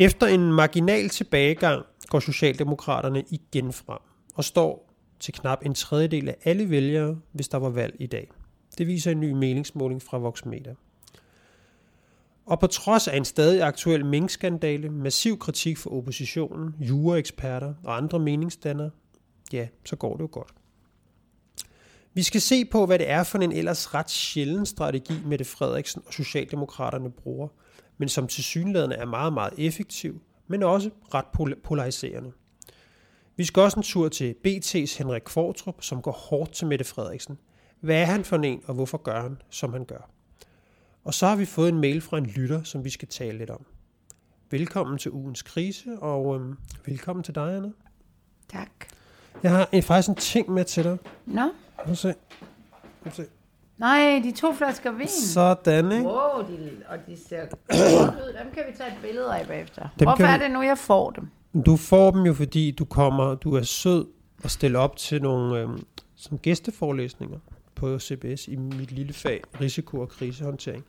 Efter en marginal tilbagegang går Socialdemokraterne igen frem og står til knap en tredjedel af alle vælgere, hvis der var valg i dag. Det viser en ny meningsmåling fra Voxmeter. Og på trods af en stadig aktuel minkskandale, massiv kritik fra oppositionen, jureeksperter og andre meningsdannere, ja, så går det jo godt. Vi skal se på, hvad det er for en ellers ret sjælden strategi, Mette Frederiksen og Socialdemokraterne bruger, men som til synlædende er meget, meget effektiv, men også ret polariserende. Vi skal også en tur til BT's Henrik Kvartrup, som går hårdt til Mette Frederiksen. Hvad er han for en, og hvorfor gør han, som han gør? Og så har vi fået en mail fra en lytter, som vi skal tale lidt om. Velkommen til ugens krise, og øhm, velkommen til dig, Anna. Tak. Jeg har en, faktisk en ting med til dig. Nå? Må se. Må se. Nej, de to flasker vin. Sådan, ikke? Wow, de, og de ser godt ud. Dem kan vi tage et billede af bagefter. Dem Hvorfor er det nu, jeg får dem? Du får dem jo, fordi du kommer, du er sød og stiller op til nogle øhm, som gæsteforelæsninger på CBS i mit lille fag, risiko- og krisehåndtering,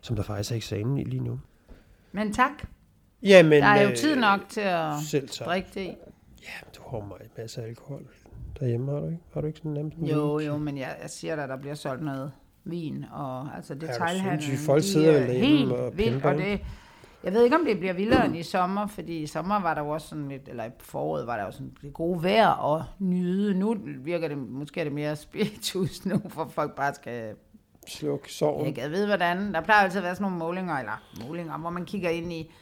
som der faktisk er eksamen i lige nu. Men tak. Jamen, der er jo øh, tid nok til at selv drikke det i. Ja, du har mig masser af alkohol derhjemme, har du ikke? Har du ikke sådan nemt? Jo, jo, men jeg, jeg siger dig, der bliver solgt noget vin, og altså detaljhandlen. Ja, folk sidder vel derhjemme og vildt, og det, jeg ved ikke, om det bliver vildere end i sommer, fordi i sommer var der jo også sådan lidt, eller i foråret var der jo sådan det gode vejr og nyde. Nu virker det, måske er det mere spiritus nu, for folk bare skal slukke soven. Jeg kan vide, hvordan. Der plejer altid at være sådan nogle målinger, eller målinger, hvor man kigger ind i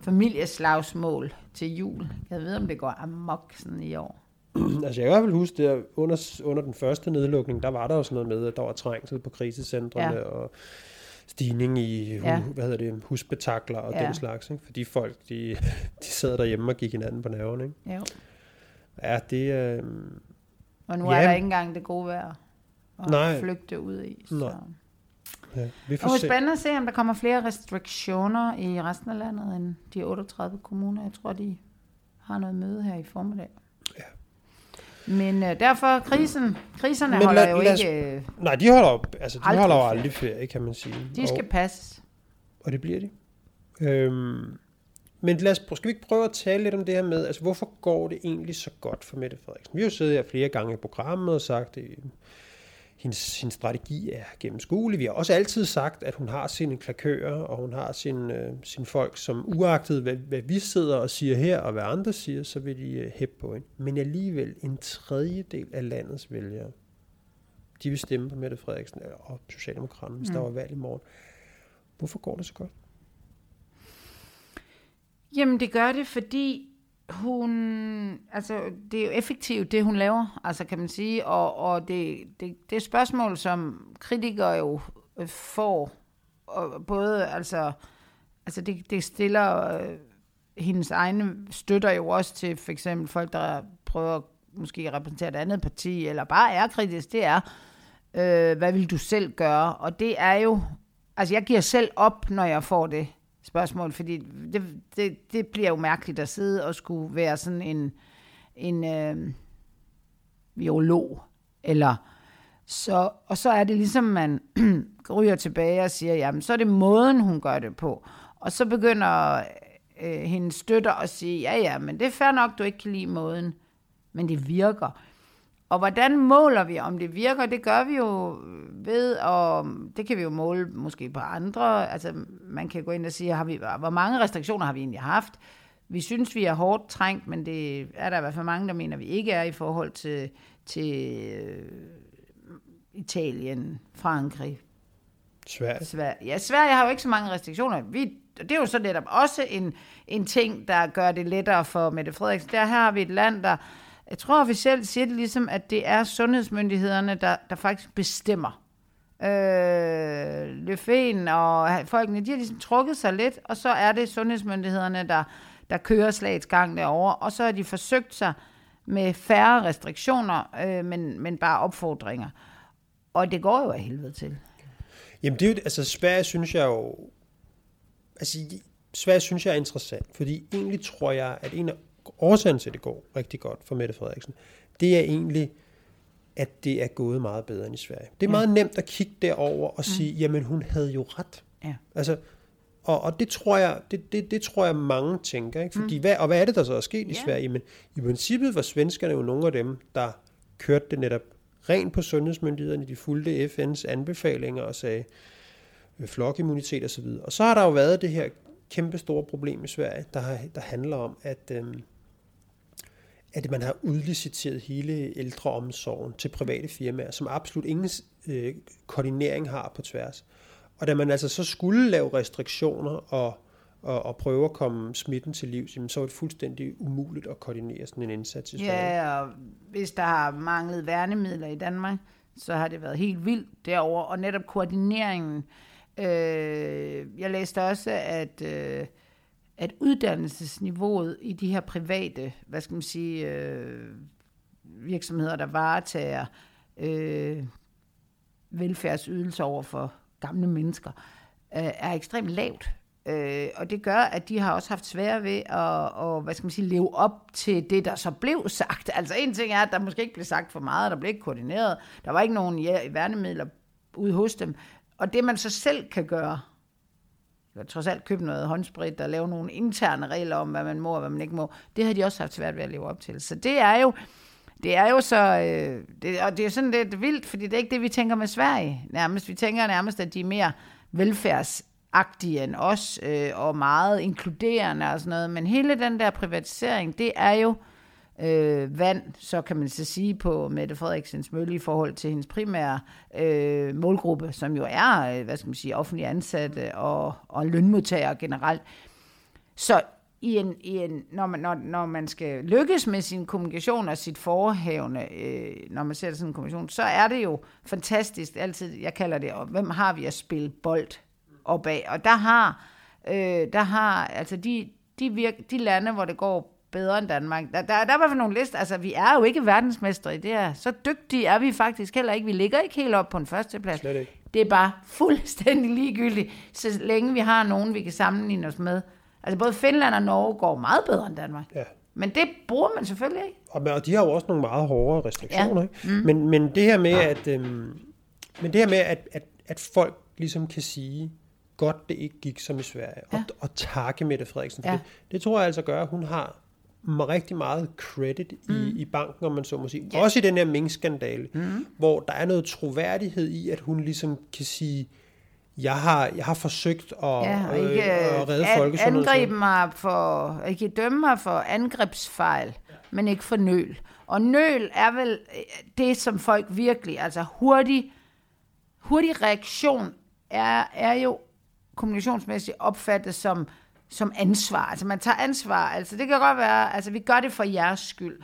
familieslagsmål til jul. Jeg ved, om det går amok sådan i år. altså jeg kan i hvert fald huske, at under, under den første nedlukning, der var der jo sådan noget med, at der var trængsel på krisecentrene, ja. og stigning i ja. hvad hedder det, husbetakler og ja. den slags. Ikke? Fordi folk, de, de sad derhjemme og gik hinanden på nerven. Ikke? Jo. Ja, det... Øh, og nu ja. er der ikke engang det gode vejr at Nej. flygte ud i. Så. Nej. Ja, vi får det er spændende at se, om der kommer flere restriktioner i resten af landet end de 38 kommuner. Jeg tror, de har noget møde her i formiddag. Men øh, derfor, krisen, kriserne Men holder lad, jo lad ikke... Øh, nej, de holder jo altså, de holder jo aldrig ferie, kan man sige. De skal og, passes. Og det bliver de. Øhm, men lad os, skal vi ikke prøve at tale lidt om det her med, altså hvorfor går det egentlig så godt for Mette Frederiksen? Vi har jo siddet her flere gange i programmet og sagt, at hendes, hendes strategi er gennemskuelig. Vi har også altid sagt, at hun har sine klakører, og hun har sine, øh, sine folk, som uagtet hvad, hvad vi sidder og siger her, og hvad andre siger, så vil de øh, hæppe på hende. Men alligevel en tredjedel af landets vælgere, de vil stemme på Mette Frederiksen og Socialdemokraterne, hvis mm. der var valg i morgen. Hvorfor går det så godt? Jamen det gør det, fordi hun, altså det er jo effektivt, det hun laver, altså kan man sige, og, og det, det, det er spørgsmål, som kritikere jo øh, får, og både, altså, altså det, det stiller øh, hendes egne støtter jo også til for eksempel folk, der prøver måske at repræsentere et andet parti, eller bare er kritisk, det er, øh, hvad vil du selv gøre? Og det er jo, altså jeg giver selv op, når jeg får det spørgsmål, fordi det, det, det bliver jo mærkeligt at sidde og skulle være sådan en, en øh, biolog, eller så, og så er det ligesom, man ryger tilbage og siger, jamen så er det måden, hun gør det på. Og så begynder øh, hendes støtter at sige, ja ja, men det er fair nok, du ikke kan lide måden, men det virker. Og hvordan måler vi, om det virker? Det gør vi jo ved, og det kan vi jo måle måske på andre. Altså, man kan gå ind og sige, har vi, hvor mange restriktioner har vi egentlig haft? Vi synes, vi er hårdt trængt, men det er der i hvert fald mange, der mener, vi ikke er i forhold til, til øh, Italien, Frankrig. Sverige. Sverige. Ja, Sverige har jo ikke så mange restriktioner. Vi, det er jo så netop også en, en ting, der gør det lettere for Mette Frederiksen. Der her har vi et land, der jeg tror officielt siger det ligesom, at det er sundhedsmyndighederne, der, der faktisk bestemmer. Øh, Løfven og folkene, de har ligesom trukket sig lidt, og så er det sundhedsmyndighederne, der, der kører slagets gang derovre, og så har de forsøgt sig med færre restriktioner, øh, men, men bare opfordringer. Og det går jo af helvede til. Jamen det er jo, altså Sverige synes jeg jo, altså Sverige synes jeg er interessant, fordi egentlig tror jeg, at en af årsagen til, at det går rigtig godt for Mette Frederiksen, det er egentlig, at det er gået meget bedre end i Sverige. Det er meget ja. nemt at kigge derover og sige, mm. jamen hun havde jo ret. Ja. Altså, Og, og det, tror jeg, det, det, det tror jeg mange tænker. Ikke? Fordi, mm. hvad, og hvad er det, der så er sket yeah. i Sverige? Men i princippet var svenskerne jo nogle af dem, der kørte det netop rent på sundhedsmyndighederne. De fulgte FN's anbefalinger og sagde øh, flokimmunitet osv. Og, og så har der jo været det her kæmpe store problem i Sverige, der, har, der handler om, at, øhm, at man har udliciteret hele ældreomsorgen til private firmaer, som absolut ingen øh, koordinering har på tværs. Og da man altså så skulle lave restriktioner og, og, og prøve at komme smitten til livs, jamen, så var det fuldstændig umuligt at koordinere sådan en indsats i. Ja, og hvis der har manglet værnemidler i Danmark, så har det været helt vildt derover og netop koordineringen. Øh, jeg læste også, at, øh, at uddannelsesniveauet i de her private, hvad skal man sige, øh, virksomheder, der varetager øh, velfærdsydelser over for gamle mennesker, øh, er ekstremt lavt. Øh, og det gør, at de har også haft svære ved at, og, hvad skal man sige, leve op til det, der så blev sagt. Altså en ting er, at der måske ikke blev sagt for meget, der blev ikke koordineret, der var ikke nogen ja, værnemidler ude hos dem. Og det man så selv kan gøre, kan trods alt købe noget håndsprit og lave nogle interne regler om, hvad man må og hvad man ikke må, det har de også haft svært ved at leve op til. Så det er jo, det er jo så, øh, det, og det er sådan lidt vildt, fordi det er ikke det, vi tænker med Sverige nærmest. Vi tænker nærmest, at de er mere velfærdsagtige end os, øh, og meget inkluderende og sådan noget. Men hele den der privatisering, det er jo øh, vand, så kan man så sige på Mette Frederiksens mølle i forhold til hendes primære øh, målgruppe, som jo er, øh, hvad skal man sige, offentlige ansatte og, og lønmodtagere generelt. Så i en, i en, når, man, når, når man skal lykkes med sin kommunikation og sit forhævne, øh, når man ser sådan en kommunikation, så er det jo fantastisk, altid, jeg kalder det, og hvem har vi at spille bold op af? Og der har, øh, der har altså de, de, virk, de lande, hvor det går bedre end Danmark, der, der, der er i hvert fald nogle lister, altså vi er jo ikke verdensmestre i det her, så dygtige er vi faktisk heller ikke, vi ligger ikke helt op på en førsteplads. Slet ikke. Det er bare fuldstændig ligegyldigt, så længe vi har nogen, vi kan sammenligne os med, Altså både Finland og Norge går meget bedre end Danmark. Ja. Men det bruger man selvfølgelig ikke. Og, og de har jo også nogle meget hårdere restriktioner. Ja. Ikke? Mm. Men, men det her med, at, øhm, men det her med at, at, at folk ligesom kan sige, godt det ikke gik som i Sverige, ja. og, og takke Mette Frederiksen for ja. det, det tror jeg altså gør, at hun har rigtig meget credit mm. i, i banken, om man så må sige. Ja. Også i den her Mink-skandale, mm. hvor der er noget troværdighed i, at hun ligesom kan sige, jeg har, jeg har forsøgt at, ja, og ikke, øh, at redde an, folkesundheden. Angribe mig for, ikke dømme mig for angrebsfejl, ja. men ikke for nøl. Og nøl er vel øh, det, som folk virkelig, altså hurtig, hurtig reaktion er, er jo kommunikationsmæssigt opfattet som, som ansvar. Altså man tager ansvar. Altså det kan godt være, altså vi gør det for jeres skyld.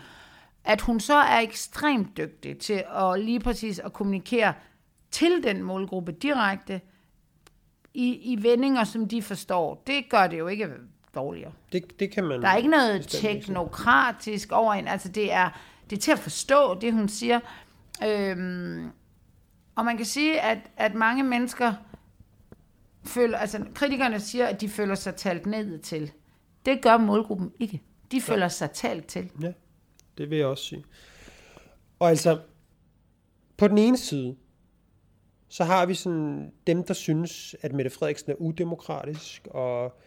At hun så er ekstremt dygtig til at lige præcis at kommunikere til den målgruppe direkte, i, i vendinger, som de forstår, det gør det jo ikke dårligere. Det, det kan man... Der er ikke noget teknokratisk over en. Altså, det er, det er til at forstå, det hun siger. Øhm, og man kan sige, at, at mange mennesker føler, altså kritikerne siger, at de føler sig talt ned til. Det gør målgruppen ikke. De føler ja. sig talt til. Ja, det vil jeg også sige. Og altså, på den ene side, så har vi sådan dem, der synes, at Mette Frederiksen er udemokratisk, og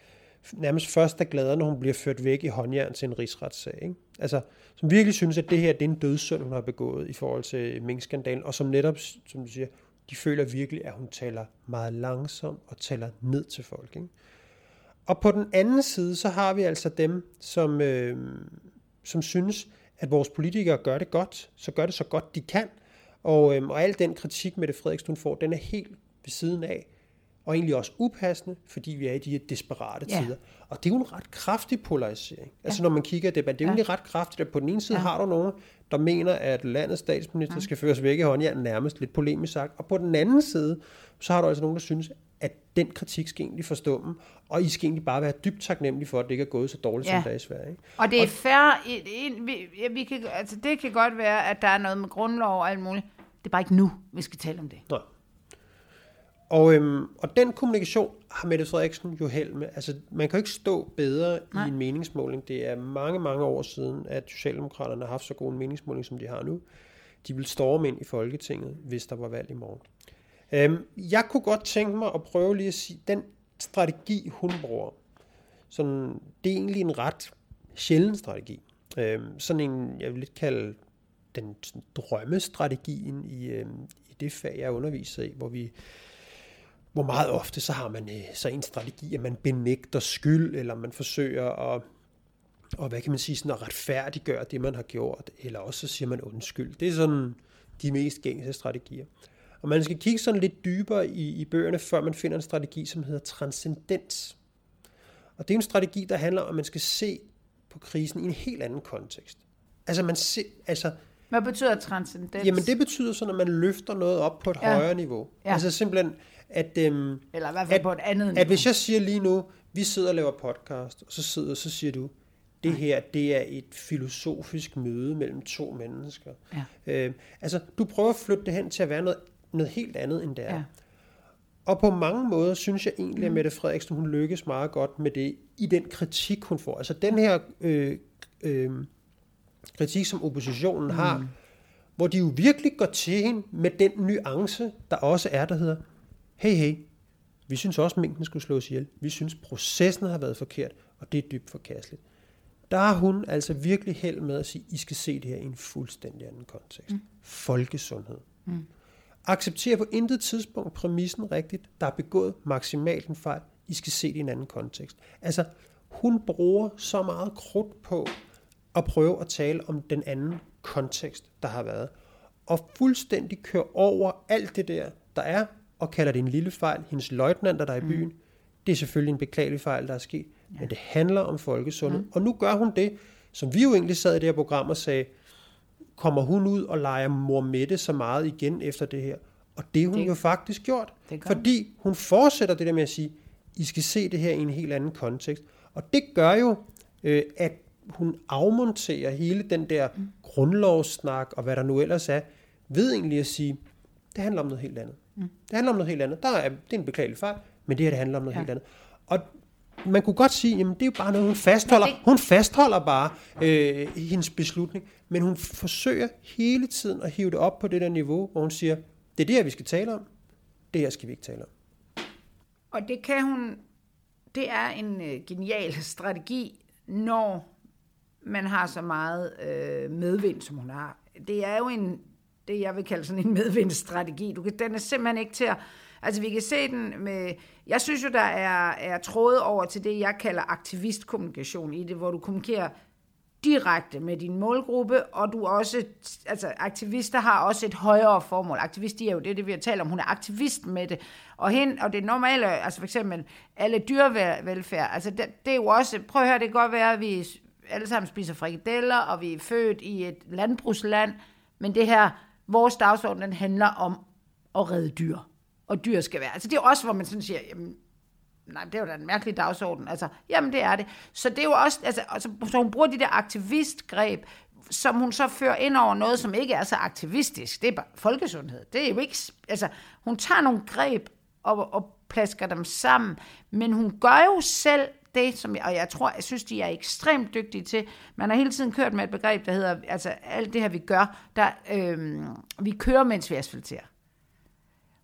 nærmest først er glad, når hun bliver ført væk i håndjern til en rigsretssag. Ikke? Altså, som virkelig synes, at det her det er en dødssynd, hun har begået i forhold til Mink-skandalen, og som netop, som du siger, de føler virkelig, at hun taler meget langsomt og taler ned til folk. Ikke? Og på den anden side, så har vi altså dem, som, øh, som synes, at vores politikere gør det godt, så gør det så godt de kan, og, øhm, og al den kritik, Mette Frederiksen får, den er helt ved siden af, og egentlig også upassende, fordi vi er i de her desperate ja. tider. Og det er jo en ret kraftig polarisering. Ja. Altså når man kigger det, det er jo egentlig ret kraftigt, at på den ene side ja. har du nogen, der mener, at landets statsminister ja. skal føres væk i håndjern, nærmest lidt polemisk sagt. Og på den anden side, så har du altså nogen, der synes, at den kritik skal egentlig forstumme, og I skal egentlig bare være dybt taknemmelige for, at det ikke er gået så dårligt, ja. som det er i Sverige. Ikke? Og det er og, fair, vi, vi kan, altså det kan godt være, at der er noget med grundlov og alt muligt. Det er bare ikke nu, vi skal tale om det. Nej. Og, øhm, og den kommunikation har Mette Frederiksen jo held med. Altså, man kan jo ikke stå bedre Nej. i en meningsmåling. Det er mange, mange år siden, at Socialdemokraterne har haft så god en meningsmåling, som de har nu. De vil storme ind i Folketinget, hvis der var valg i morgen. Øhm, jeg kunne godt tænke mig at prøve lige at sige, den, strategi, hun bruger, sådan, det er egentlig en ret sjælden strategi. Øh, sådan en, jeg vil lidt kalde den drømmestrategien i, øh, i det fag, jeg underviser i, hvor vi hvor meget ofte så har man øh, så en strategi, at man benægter skyld, eller man forsøger at, og hvad kan man sige, sådan at retfærdiggøre det, man har gjort, eller også så siger man undskyld. Det er sådan de mest gængse strategier. Og man skal kigge sådan lidt dybere i, i bøgerne, før man finder en strategi, som hedder transcendens. Og det er en strategi, der handler om, at man skal se på krisen i en helt anden kontekst. Altså man se, altså, Hvad betyder transcendens? jamen det betyder så, når man løfter noget op på et Ja. højere niveau. Ja. Altså simpelthen, at, øhm, Eller i hvert fald at- på et andet at hvis jeg siger lige nu, vi sidder og laver podcast, og så sidder så siger du, det her, det er et filosofisk møde mellem to mennesker. Ja. Øh, altså, du prøver at flytte det hen til at være noget, noget helt andet, end det er. Ja. Og på mange måder synes jeg egentlig, at Mette Frederiksen, hun lykkes meget godt med det, i den kritik, hun får. Altså den her øh, øh, kritik, som oppositionen mm. har, hvor de jo virkelig går til hende med den nuance, der også er, der hedder, hey, hey, vi synes også, at mængden skulle slås ihjel. Vi synes, processen har været forkert, og det er dybt forkasteligt. Der har hun altså virkelig held med at sige, I skal se det her i en fuldstændig anden kontekst. Mm. Folkesundhed. Mm. Accepter på intet tidspunkt præmissen rigtigt. Der er begået maksimalt en fejl. I skal se det i en anden kontekst. Altså, hun bruger så meget krudt på at prøve at tale om den anden kontekst, der har været. Og fuldstændig køre over alt det der, der er, og kalder det en lille fejl. Hendes løjtnanter, der er i byen, mm. det er selvfølgelig en beklagelig fejl, der er sket. Ja. Men det handler om folkesundhed. Mm. Og nu gør hun det, som vi jo egentlig sad i det her program og sagde, kommer hun ud og leger mor Mette så meget igen efter det her. Og det hun Det- jo faktisk gjort. det fordi hun fortsætter det der med at sige, I skal se det her i en helt anden kontekst. Og det gør jo, øh, at hun afmonterer hele den der mm. grundlovssnak og hvad der nu ellers er, ved egentlig at sige, det handler om noget helt andet. Mm. Det handler om noget helt andet. Der er, det er en beklagelig fejl, men det her det handler om noget Ja. helt andet. Og man kunne godt sige, jamen det er jo bare noget, hun fastholder. Hun fastholder bare øh, hendes beslutning, men hun forsøger hele tiden at hive det op på det der niveau, hvor hun siger, det er det her, vi skal tale om. Det her skal vi ikke tale om. Og det kan hun, det er en øh, genial strategi, når man har så meget øh, medvind, som hun har. Det er jo en, det jeg vil kalde sådan en medvindstrategi. Du kan, den er simpelthen ikke til at, altså vi kan se den med, jeg synes jo, der er, er tråde over til det, jeg kalder aktivistkommunikation i det, hvor du kommunikerer direkte med din målgruppe, og du også, altså aktivister har også et højere formål. Aktivist, de er jo det, det vi har talt om. Hun er aktivist med det. Og, hen, og det normale, altså for eksempel alle dyrevelfærd, altså det, det er jo også, prøv at høre, det kan godt være, at vi alle sammen spiser frikadeller, og vi er født i et landbrugsland, men det her, vores dagsorden, den handler om at redde dyr. Og dyr skal være. Altså det er også, hvor man sådan siger, jamen, nej, det er jo da en mærkelig dagsorden. Altså, jamen, det er det. Så det er jo også, altså, altså så hun bruger de der aktivistgreb, som hun så fører ind over noget, som ikke er så aktivistisk. Det er bare folkesundhed. Det er jo ikke, altså, hun tager nogle greb og, og plasker dem sammen, men hun gør jo selv det, som jeg, og jeg tror, jeg synes, de er ekstremt dygtige til. Man har hele tiden kørt med et begreb, der hedder, altså alt det her, vi gør, der, øh, vi kører, mens vi asfalterer.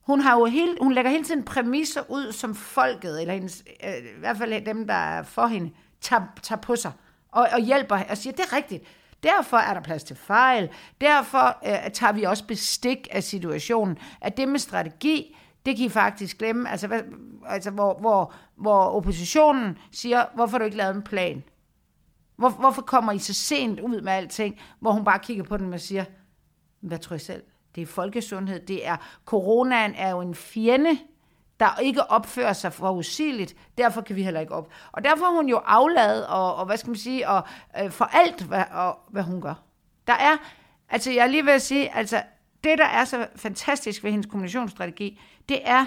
Hun, har jo hele, hun lægger hele tiden præmisser ud, som folket, eller hendes, øh, i hvert fald dem, der er for hende, tager, tager på sig og, og hjælper og siger, det er rigtigt. Derfor er der plads til fejl. Derfor øh, tager vi også bestik af situationen. At det med strategi, det kan I faktisk glemme. Altså, hvad, altså hvor, hvor, hvor oppositionen siger, hvorfor har du ikke lavet en plan? Hvor, hvorfor kommer I så sent ud med alting? Hvor hun bare kigger på den og siger, hvad tror I selv? Det er folkesundhed. Det er, coronaen er jo en fjende, der ikke opfører sig forudsigeligt. Derfor kan vi heller ikke op. Og derfor er hun jo afladet, og, og hvad skal man sige, og øh, for alt, hvad, og, hvad hun gør. Der er, altså jeg er lige ved at sige, altså det, der er så fantastisk ved hendes kommunikationsstrategi, det er,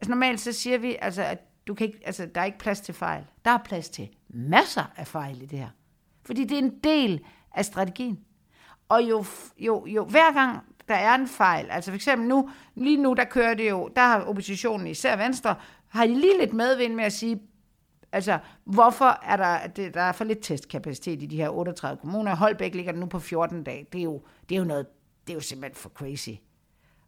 altså normalt så siger vi, altså, at du kan ikke, altså, der er ikke plads til fejl. Der er plads til masser af fejl i det her. Fordi det er en del af strategien. Og jo, jo, jo hver gang der er en fejl, altså for eksempel nu, lige nu, der kører det jo, der har oppositionen, især Venstre, har de lige lidt medvind med at sige, altså, hvorfor er der, det, der er for lidt testkapacitet i de her 38 kommuner. Holbæk ligger nu på 14 dage. Det er jo, det er jo noget, det er jo simpelthen for crazy.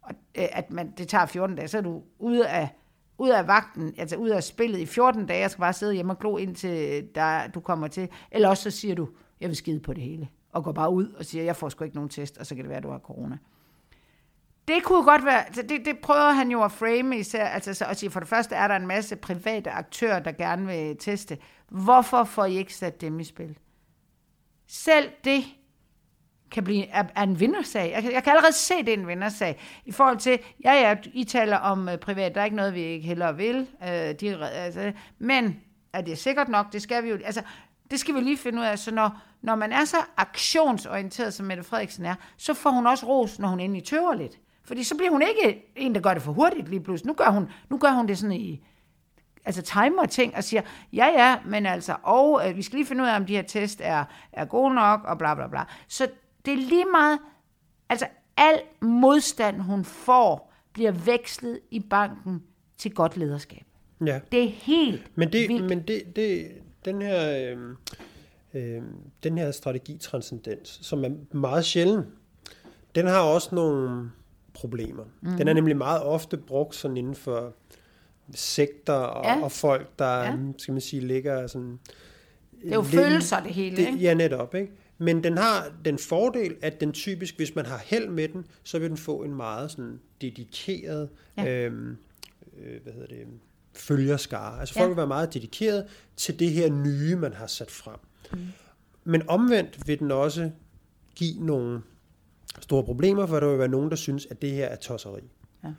Og øh, at man, det tager 14 dage, så er du ude af ud af vagten, altså ud af spillet i 14 dage, jeg skal bare sidde hjemme og glo indtil der, du kommer til. Eller også så siger du, jeg vil skide på det hele. Og går bare ud og siger, jeg får sgu ikke nogen test, og så kan det være, at du har corona. Det kunne godt være, det, det prøver han jo at frame især, altså så at sige, for det første er der en masse private aktører, der gerne vil teste. Hvorfor får I ikke sat dem i spil? Selv det kan blive er, er en vindersag. Jeg kan, jeg kan allerede se, det er en vindersag. I forhold til, ja ja, I taler om uh, privat, der er ikke noget, vi ikke heller vil. Uh, de, altså, men er det sikkert nok? Det skal vi jo, altså, det skal vi lige finde ud af. Så når, når man er så aktionsorienteret, som Mette Frederiksen er, så får hun også ros, når hun endelig tøver lidt. Fordi så bliver hun ikke en, der gør det for hurtigt lige pludselig. Nu gør hun, nu gør hun det sådan i, altså timer ting og siger, ja ja, men altså, og øh, vi skal lige finde ud af, om de her test er, er gode nok, og bla bla bla. Så det er lige meget, altså al modstand, hun får, bliver vekslet i banken til godt lederskab. Ja. Det er helt Men, det, vildt. men det, det, den her... Øh, øh, den her strategi transcendens, som er meget sjælden, den har også nogle problemer. Mm. Den er nemlig meget ofte brugt sådan inden for sekter og, Ja. og folk, der, Ja. skal man sige, ligger sådan... Det er jo følelser, det hele, ikke? Det, ja, netop, ikke? Men den har den fordel, at den typisk, hvis man har held med den, så vil den få en meget sådan dedikeret, Ja. øhm, øh, hvad hedder det, følgerskare. Altså folk Ja. vil være meget dedikeret til det her nye, man har sat frem. Mm. Men omvendt vil den også give nogle store problemer, for der vil være nogen, der synes, at det her er tosseri. Ja.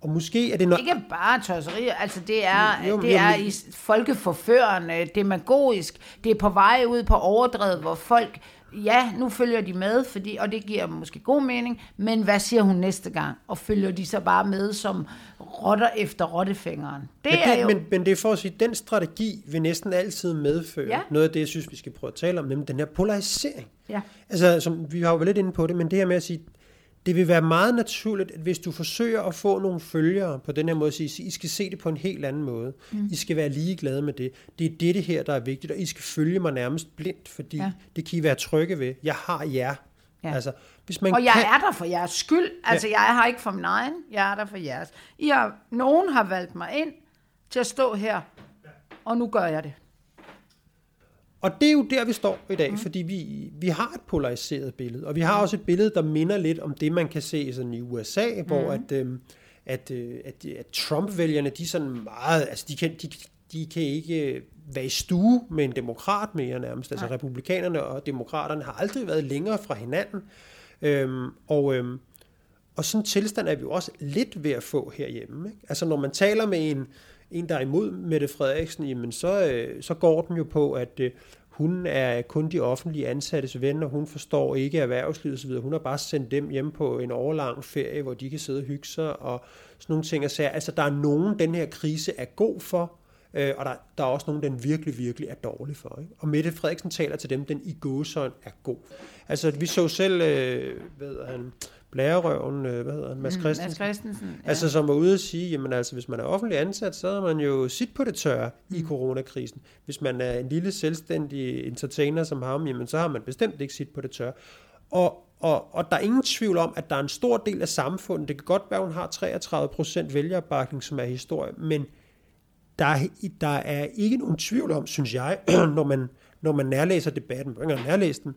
Og måske er det noget... Ikke bare tosserier, altså det er, Jo, det jo, er men- i folkeforførende, demagogisk, det er på vej ud på overdrevet, hvor folk, ja, nu følger de med, fordi, og det giver måske god mening, men hvad siger hun næste gang? Og følger de så bare med som rotter efter rottefingeren? Det, men, er jo... men, men det er for at sige, at den strategi vil næsten altid medføre ja. noget af det, jeg synes, vi skal prøve at tale om, nemlig den her polarisering. Ja. Altså, som, vi har jo været lidt inde på det, men det her med at sige, det vil være meget naturligt, at hvis du forsøger at få nogle følgere på den her måde, at sige, I skal se det på en helt anden måde. Mm. I skal være ligeglade med det. Det er det her, der er vigtigt, og I skal følge mig nærmest blindt, fordi Ja. ja. det kan I være trygge ved. Jeg har jer. Ja. Altså, hvis man Og jeg kan, er der for jeres skyld. Altså, jeg har ikke for min egen. Jeg er der for jeres. I har, nogen har valgt mig ind til at stå her, og nu gør jeg det. Og det er jo der, vi står i dag, mm. fordi vi, vi har et polariseret billede, og vi har også et billede, der minder lidt om det, man kan se sådan i USA, mm. hvor at, øhm, at, øh, at, at Trump-vælgerne, de er sådan meget, altså de kan, de, de kan ikke øh, være i stue med en demokrat mere nærmest. Altså Nej. republikanerne og demokraterne har aldrig været længere fra hinanden. Øhm, og, øhm, og sådan en tilstand er vi jo også lidt ved at få herhjemme. Ikke? Altså når man taler med en, en der er imod Mette Frederiksen, jamen så, øh, så går den jo på, at øh, hun er kun de offentlige ansattes ven, og hun forstår ikke erhvervslivet osv. Hun har bare sendt dem hjem på en overlang ferie, hvor de kan sidde og hygge sig, og sådan nogle ting. Altså, altså der er nogen, den her krise er god for, øh, og der, der er også nogen, den virkelig, virkelig er dårlig for. Ikke? Og Mette Frederiksen taler til dem, den i gåsøjne er god. Altså, vi så selv, øh, ved han, blærerøven, øh, hvad hedder han, Mads Mm, Christensen, Mads Christensen. Ja. Altså som var ude at sige, jamen altså hvis man er offentlig ansat, så er man jo sit på det tørre mm. i coronakrisen. Hvis man er en lille selvstændig entertainer som ham, jamen så har man bestemt ikke sit på det tørre. Og, og, og der er ingen tvivl om, at der er en stor del af samfundet, det kan godt være, at hun har 33 procent vælgeropbakning, som er historie, men der er, der er ikke nogen tvivl om, synes jeg, når man, når man nærlæser debatten, man kan nærlæse den,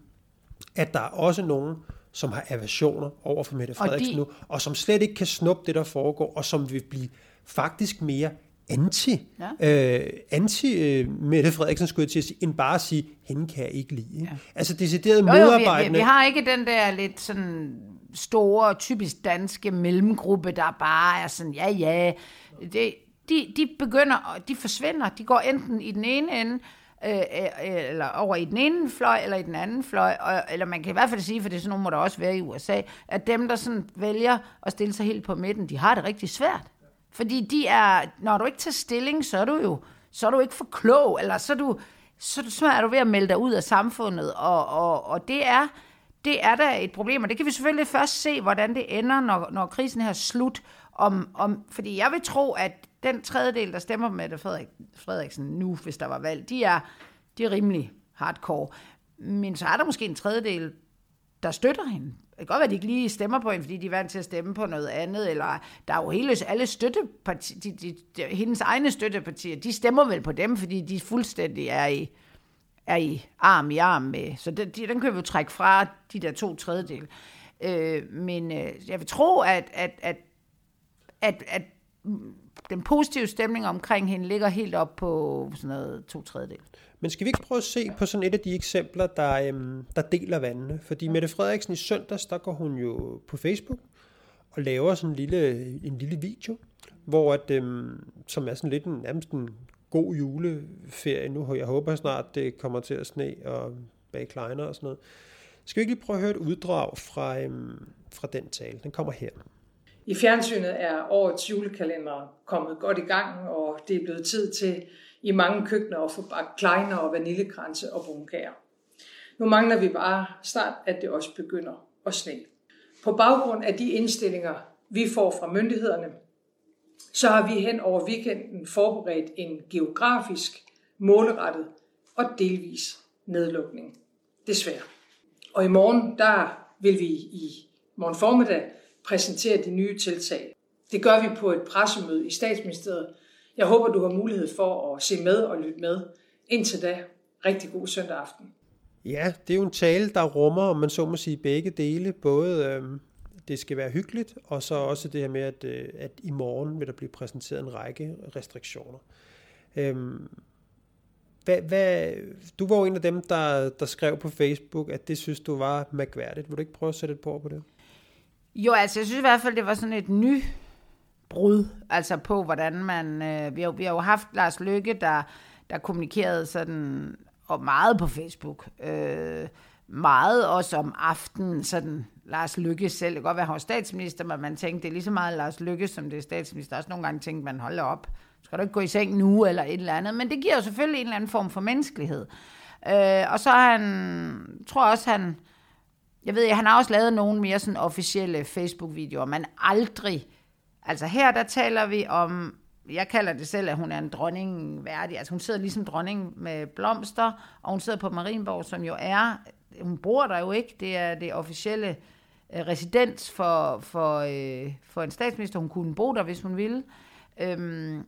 at der er også nogen, som har aversioner over for Mette Og Frederiksen de- nu, og som slet ikke kan snuppe det, der foregår, og som vil blive faktisk mere anti, ja. øh, anti øh, Mette Frederiksen, skulle jeg til at sige, end bare at sige, hende kan jeg ikke lide. Ja. Altså decideret Jo, jo, vi, vi, modarbejdende. vi har ikke den der lidt sådan store, typisk danske mellemgruppe, der bare er sådan, ja, ja. Det, de, de begynder, de forsvinder. De går enten i den ene ende, Øh, øh, øh, eller over i den ene fløj, eller i den anden fløj, og, eller man kan i hvert fald sige, for det er sådan nogle må der også være i USA, at dem, der sådan vælger at stille sig helt på midten, de har det rigtig svært. Fordi de er, når du ikke tager stilling, så er du jo, så er du ikke for klog, eller så er du, så, så er du ved at melde dig ud af samfundet, og, og, og det er, det er da et problem, og det kan vi selvfølgelig først se, hvordan det ender, når, når krisen her er slut. Om, om, fordi jeg vil tro, at den tredjedel, der stemmer med Mette Frederik, Frederiksen nu, hvis der var valg, de er, de er rimelig hardcore. Men så er der måske en tredjedel, der støtter hende. Det kan godt være, at de ikke lige stemmer på hende, fordi de er vant til at stemme på noget andet, eller der er jo hele, alle støttepartier, de, de, de, hendes egne støttepartier, de stemmer vel på dem, fordi de fuldstændig er i, er i arm i arm med. Så den, de, den kan vi jo trække fra de der to tredjedel. Øh, men øh, jeg vil tro, at, at, at, at, at den positive stemning omkring hende ligger helt op på sådan noget to tredjedel. Men skal vi ikke prøve at se på sådan et af de eksempler, der, øhm, der deler vandene? Fordi Mette Frederiksen i søndags, der går hun jo på Facebook og laver sådan en lille, en lille video, hvor at, øhm, som er sådan lidt en, nærmest en god juleferie nu. Jeg håber snart, det kommer til at sne og bage kleiner og sådan noget. Skal vi ikke lige prøve at høre et uddrag fra, øhm, fra den tale? Den kommer her. I fjernsynet er årets julekalender kommet godt i gang, og det er blevet tid til i mange køkkener at få bagt kleiner og vaniljekranse og brunkager. Nu mangler vi bare snart, at det også begynder at sne. På baggrund af de indstillinger, vi får fra myndighederne, så har vi hen over weekenden forberedt en geografisk, målrettet og delvis nedlukning. Desværre. Og i morgen, der vil vi i morgen formiddag præsentere de nye tiltag. Det gør vi på et pressemøde i statsministeriet. Jeg håber, du har mulighed for at se med og lytte med. Indtil da, rigtig god søndag aften. Ja, det er jo en tale, der rummer, om man så må sige, begge dele. Både øh, det skal være hyggeligt, og så også det her med, at, øh, at i morgen vil der blive præsenteret en række restriktioner. Øh, hvad, hvad, du var jo en af dem, der, der skrev på Facebook, at det synes du var mærkværdigt. Vil du ikke prøve at sætte et på på det? Jo, altså jeg synes i hvert fald, det var sådan et ny brud, altså på hvordan man, øh, vi, har, vi har jo haft Lars Lykke, der, der kommunikerede sådan, og meget på Facebook, øh, meget også om aftenen, sådan Lars Lykke selv, det kan godt være, han var statsminister, men man tænkte, det er lige så meget Lars Lykke, som det er statsminister. Også nogle gange tænkte man, hold op, skal du ikke gå i seng nu, eller et eller andet, men det giver jo selvfølgelig en eller anden form for menneskelighed. Øh, og så han, tror også, han, jeg ved, han har også lavet nogle mere sådan officielle Facebook-videoer, men aldrig, altså her der taler vi om, jeg kalder det selv, at hun er en dronning værdig, altså hun sidder ligesom dronning med blomster, og hun sidder på Marienborg, som jo er, hun bor der jo ikke, det er det officielle øh, residens for, for, øh, for en statsminister, hun kunne bo der, hvis hun ville. Øhm,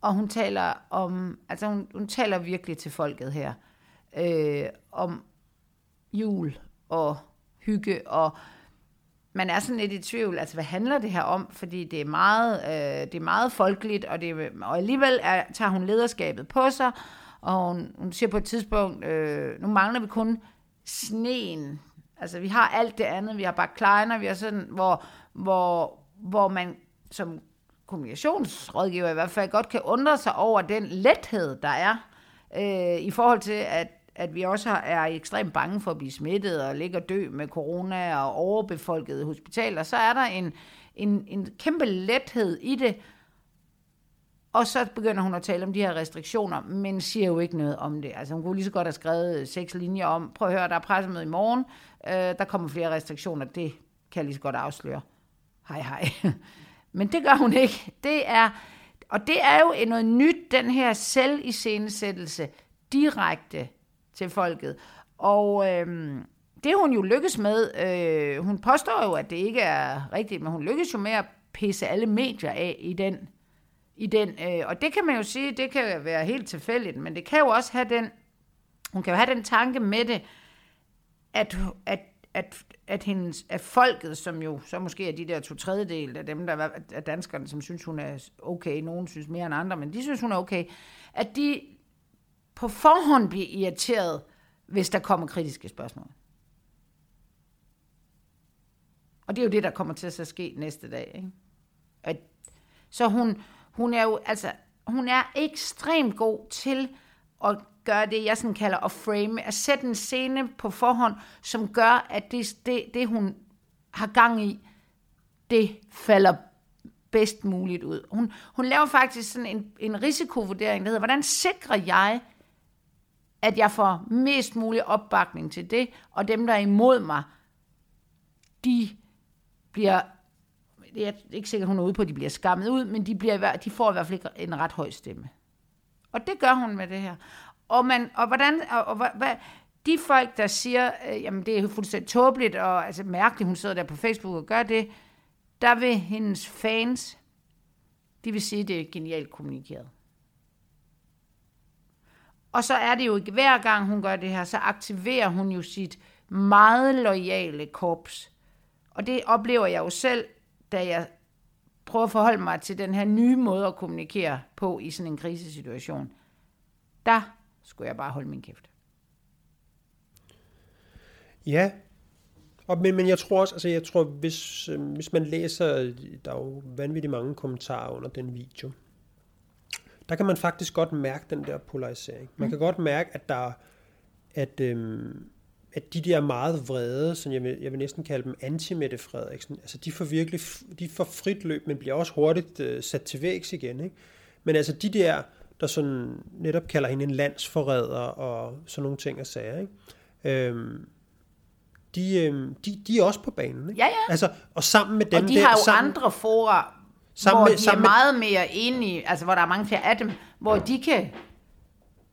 og hun taler om, altså hun, hun taler virkelig til folket her, øh, om, jul og hygge, og man er sådan lidt i tvivl, altså hvad handler det her om? Fordi det er meget, øh, det er meget folkeligt, og, det, og alligevel er, tager hun lederskabet på sig, og hun, hun siger på et tidspunkt, øh, nu mangler vi kun sneen. Altså vi har alt det andet, vi har bare kleiner, vi har sådan, hvor, hvor, hvor man som kommunikationsrådgiver i hvert fald godt kan undre sig over den lethed, der er, øh, i forhold til, at at vi også er ekstremt bange for at blive smittet og ligge og dø med corona og overbefolkede hospitaler, så er der en, en, en kæmpe lethed i det. Og så begynder hun at tale om de her restriktioner, men siger jo ikke noget om det. Altså hun kunne lige så godt have skrevet seks linjer om, prøv at høre, der er pressemøde i morgen, øh, der kommer flere restriktioner, det kan jeg lige så godt afsløre. Hej hej. Men det gør hun ikke. Det er, og det er jo noget nyt, den her selviscenesættelse direkte til folket. Og øh, det hun jo lykkes med, øh, hun påstår jo, at det ikke er rigtigt, men hun lykkes jo med at pisse alle medier af i den. I den øh, og det kan man jo sige, det kan være helt tilfældigt, men det kan jo også have den, hun kan jo have den tanke med det, at, at at, at, hendes, at folket, som jo så måske er de der to tredjedel af dem, der er danskerne, som synes, hun er okay, nogen synes mere end andre, men de synes, hun er okay, at de på forhånd blive irriteret, hvis der kommer kritiske spørgsmål. Og det er jo det, der kommer til at ske næste dag. Ikke? At, så hun, hun er jo, altså, hun er ekstremt god til at gøre det, jeg sådan kalder at frame, at sætte en scene på forhånd, som gør, at det, det, det hun har gang i, det falder bedst muligt ud. Hun, hun laver faktisk sådan en, en risikovurdering, der hedder, hvordan sikrer jeg, at jeg får mest mulig opbakning til det, og dem, der er imod mig, de bliver, jeg er ikke sikkert, hun er ude på, at de bliver skammet ud, men de, bliver, de får i hvert fald en ret høj stemme. Og det gør hun med det her. Og, man, og hvordan, og, og hvad, de folk, der siger, øh, jamen det er fuldstændig tåbeligt, og altså mærkeligt, hun sidder der på Facebook og gør det, der vil hendes fans, de vil sige, det er genialt kommunikeret. Og så er det jo ikke hver gang, hun gør det her, så aktiverer hun jo sit meget lojale korps. Og det oplever jeg jo selv, da jeg prøver at forholde mig til den her nye måde at kommunikere på i sådan en krisesituation. Der skulle jeg bare holde min kæft. Ja, og, men, men jeg tror også, altså jeg tror, hvis, øh, hvis man læser, der er jo vanvittigt mange kommentarer under den video, der kan man faktisk godt mærke den der polarisering. Man mm. kan godt mærke, at der at, øhm, at de der meget vrede, som jeg vil, jeg vil næsten kalde dem anti-Mette Frederiksen, altså de får virkelig de får frit løb, men bliver også hurtigt øh, sat til vægs igen. Ikke? Men altså de der, der sådan netop kalder hende en landsforræder og sådan nogle ting og sager, ikke? Øhm, de, øhm, de, de er også på banen. Ikke? Ja, ja. Altså, og sammen med dem Og de der, har jo sammen, andre fora, Sammen hvor med- de sammen er meget mere enige, altså hvor der er mange flere af dem, hvor de kan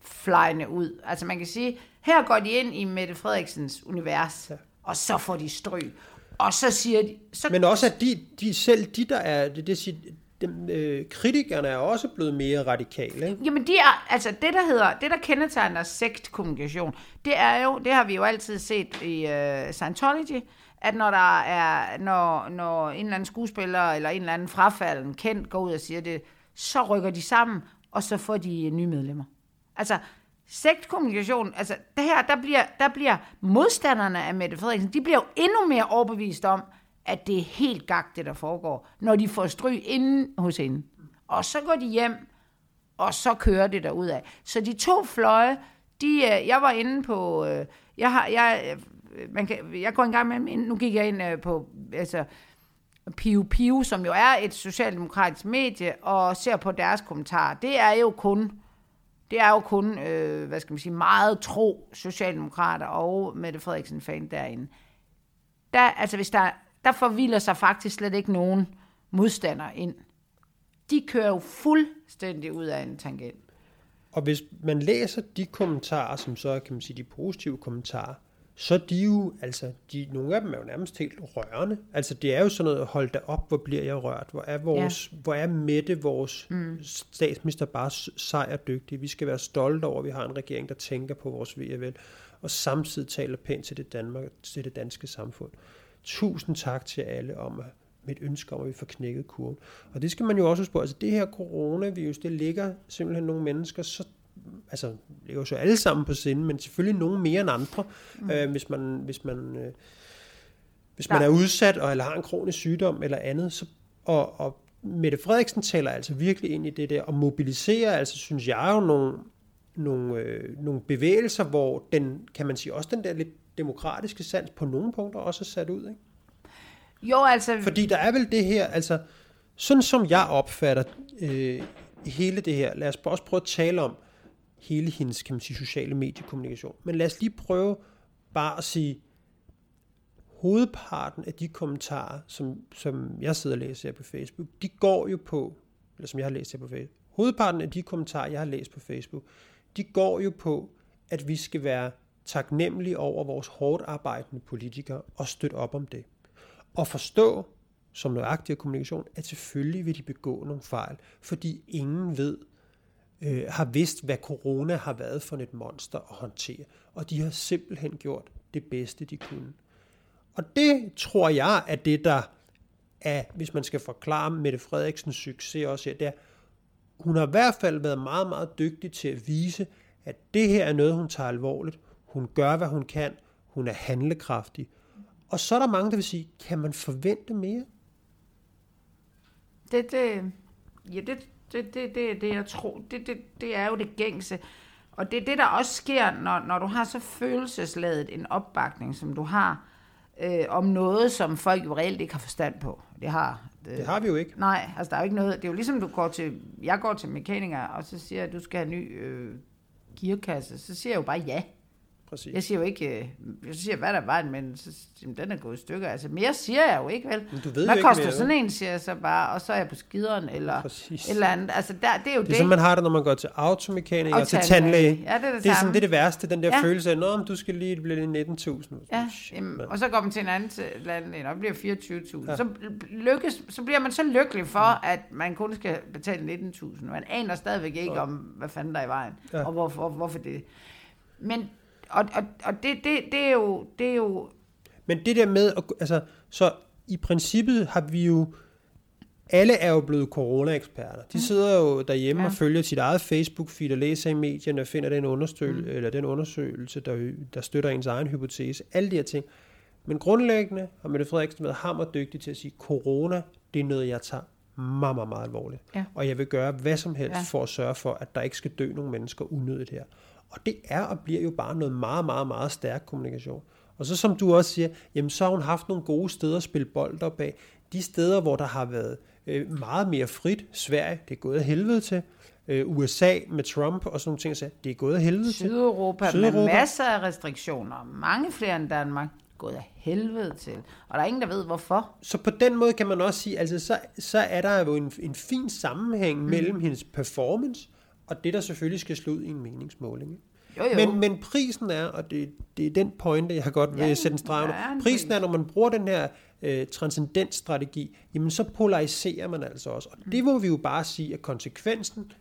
flyne ud. Altså man kan sige, her går de ind i Mette Frederiksens univers, og så får de stryg. Og så siger de... Så, Men også at de, de selv de der er, det, det siger, dem, øh, kritikerne er også blevet mere radikale. Ikke? Jamen de er, altså det der hedder, det der kendetegner sektkommunikation, det er jo, det har vi jo altid set i uh, Scientology, at når der er, når, når en eller anden skuespiller eller en eller anden frafalden kendt går ud og siger det, så rykker de sammen, og så får de øh, nye medlemmer. Altså, sektkommunikation, altså det her, der bliver, der bliver modstanderne af Mette Frederiksen, de bliver jo endnu mere overbevist om, at det er helt gagt, det der foregår, når de får stryg inden hos hende. Og så går de hjem, og så kører det derud af. Så de to fløje, de, øh, jeg var inde på, øh, jeg har, jeg, Øh, man kan, jeg går en gang med, ind- nu gik jeg ind øh, på, altså, Piu Piu, som jo er et socialdemokratisk medie, og ser på deres kommentarer. Det er jo kun, det er jo kun, øh, hvad skal man sige, meget tro socialdemokrater og Mette Frederiksen fan derinde. Der, altså hvis der, der forvilder sig faktisk slet ikke nogen modstandere ind. De kører jo fuldstændig ud af en tangent. Og hvis man læser de kommentarer, som så er, kan man sige, de positive kommentarer, så er de jo, altså, de, nogle af dem er jo nærmest helt rørende. Altså, det er jo sådan noget, hold da op, hvor bliver jeg rørt? Hvor er, vores, ja. hvor er Mette, vores mm. statsminister, bare s- sej og dygtig? Vi skal være stolte over, at vi har en regering, der tænker på vores ved og samtidig taler pænt til det, Danmark, til det danske samfund. Tusind tak til alle om at et ønske om, at vi får knækket kurven. Og det skal man jo også huske på. Altså det her coronavirus, det ligger simpelthen nogle mennesker så altså, det ligger jo så alle sammen på sinde, men selvfølgelig nogen mere end andre, mm. øh, hvis man, hvis man, øh, hvis man Ja. er udsat og eller har en kronisk sygdom eller andet. Så, og, og Mette Frederiksen taler altså virkelig ind i det der og mobiliserer, altså synes jeg jo nogle, nogle, øh, nogle bevægelser, hvor den, kan man sige, også den der lidt demokratiske sans på nogle punkter også er sat ud. Ikke? Jo, altså, Fordi der er vel det her, altså sådan som jeg opfatter øh, hele det her, lad os også prøve at tale om hele hendes, kan man sige, sociale mediekommunikation. Men lad os lige prøve bare at sige, hovedparten af de kommentarer, som, som jeg sidder og læser her på Facebook, de går jo på, eller som jeg har læst her på Facebook, hovedparten af de kommentarer, jeg har læst på Facebook, de går jo på, at vi skal være taknemmelige over vores hårdt arbejdende politikere og støtte op om det. Og forstå, som nøjagtig kommunikation, at selvfølgelig vil de begå nogle fejl, fordi ingen ved, øh, har vidst, hvad corona har været for et monster at håndtere. Og de har simpelthen gjort det bedste, de kunne. Og det tror jeg er det, der er, hvis man skal forklare Mette Frederiksens succes også her, det er, hun har i hvert fald været meget, meget dygtig til at vise, at det her er noget, hun tager alvorligt. Hun gør, hvad hun kan. Hun er handlekraftig. Og så er der mange, der vil sige, kan man forvente mere? det, det, ja, det, det, det, det, det, jeg tror, det, det, det er jo det gængse. Og det er det, der også sker, når, når du har så følelsesladet en opbakning, som du har, øh, om noget, som folk jo reelt ikke har forstand på. Det har, Det har vi jo ikke. Nej, altså der er jo ikke noget, det er jo ligesom du går til, jeg går til mekaniker, og så siger jeg, at du skal have en ny øh, gearkasse, så siger jeg jo bare ja. Præcis. Jeg siger jo ikke, øh, jeg siger, hvad der var, men så, jamen, den er gået i stykker. Altså, mere siger jeg jo ikke, vel? Men du ved hvad koster mere, sådan en, siger jeg så bare, og så er jeg på skideren, eller Præcis. eller andet. Altså, der, det er jo Det det. er sådan, man har det, når man går til automekaniker og, Og til tandlæge. Ja, det er det det er sådan, det er det værste, den der Ja. følelse af, at du skal lige blive 19.000. Ja, jamen, og så går man til en anden land, og det bliver 24.000. Ja. Så, lykkes, så bliver man så lykkelig for, Mm. at man kun skal betale 19.000. Man aner stadigvæk ikke om, hvad fanden der er i vejen, Ja. ja. og hvorfor, hvorfor det. Men, og, og, og det, det, det, er jo, det er jo, Men det der med, at, altså, så i princippet har vi jo, alle er jo blevet corona-eksperter. De sidder jo derhjemme ja. Og følger sit eget Facebook-feed og læser i medierne og finder den undersøgelse, mm. eller den undersøgelse der, der støtter ens egen hypotese. Alle de her ting. Men grundlæggende har Mette Frederiksen været hammerdygtig til at sige, corona, det er noget, jeg tager meget, meget, meget alvorligt. Ja. Og jeg vil gøre hvad som helst. Ja. for at sørge for, at der ikke skal dø nogen mennesker unødigt her. Og det er og bliver jo bare noget meget, meget, meget stærk kommunikation. Og så som du også siger, jamen så har hun haft nogle gode steder at spille bold op af. De steder, hvor der har været øh, meget mere frit. Sverige, det er gået af helvede til. Øh, USA med Trump og sådan nogle ting, så det er gået af helvede til. Sydeuropa, Sydeuropa. med masser af restriktioner, mange flere end Danmark, gået af helvede til. Og der er ingen, der ved, hvorfor. Så på den måde kan man også sige, altså så, så er der jo en, en fin sammenhæng mm. mellem hendes performance og det, der selvfølgelig skal slå ud i en meningsmåling. Jo, jo. Men, men prisen er, og det, det er den pointe, jeg har godt vil Ja, sætte en streg der under. er en Prisen pris. er, når man bruger den her øh, transcendensstrategi, jamen så polariserer man altså også. Og det må vi jo bare sige, at konsekvensen,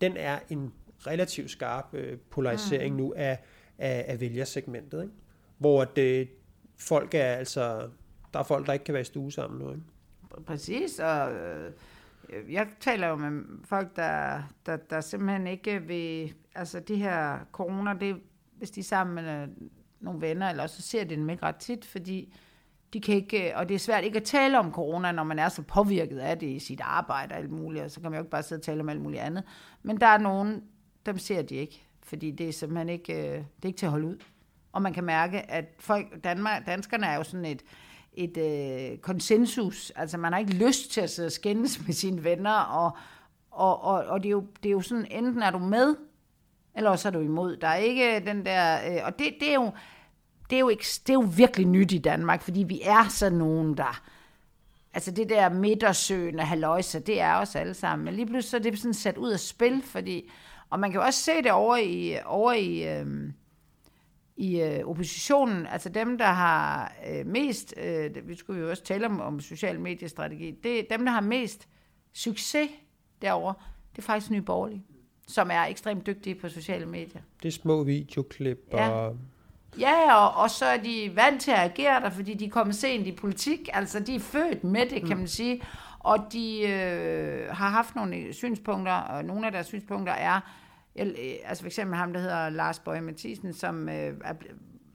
den er en relativt skarp øh, polarisering nu af, af, af vælgersegmentet. Ikke? Hvor at, øh, folk er altså, der er folk, der ikke kan være i stue sammen nu. Ikke? Præcis, og øh, jeg taler jo med folk, der, der, der simpelthen ikke vil... Altså, det her corona, det, hvis de er sammen med øh, nogle venner, eller så ser de dem ikke ret tit, fordi de kan ikke... Øh, og det er svært ikke at tale om corona, når man er så påvirket af det i sit arbejde og alt muligt, og så kan man jo ikke bare sidde og tale om alt muligt andet. Men der er nogen, dem ser de ikke, fordi det er simpelthen ikke, øh, det er ikke til at holde ud. Og man kan mærke, at folk, Danmark, danskerne er jo sådan et, et øh, konsensus. Altså man har ikke lyst til at sidde og skændes med sine venner, og, og, og, og det, er jo, det er jo sådan, enten er du med, eller også er du imod. Der er ikke den der, øh, og det, det er jo, det er, jo ikke, det er jo virkelig nyt i Danmark, fordi vi er sådan nogen, der, altså det der midtersøgende haløjse, det er os alle sammen. Men lige pludselig så er det sådan sat ud af spil, fordi, og man kan jo også se det over i, over i, øh, i øh, oppositionen, altså dem, der har øh, mest, øh, vi skulle jo også tale om, om social mediestrategi, det, dem, der har mest succes derovre, det er faktisk Nye Borgerlige, som er ekstremt dygtige på sociale medier. Det er små videoklip Ja. og... Ja, og, og så er de vant til at agere der, fordi de er kommet sent i politik. Altså, de er født med det, kan man sige. Og de øh, har haft nogle synspunkter, og nogle af deres synspunkter er, jeg, øh, altså for eksempel ham, der hedder Lars Bøge Mathisen, som øh, er,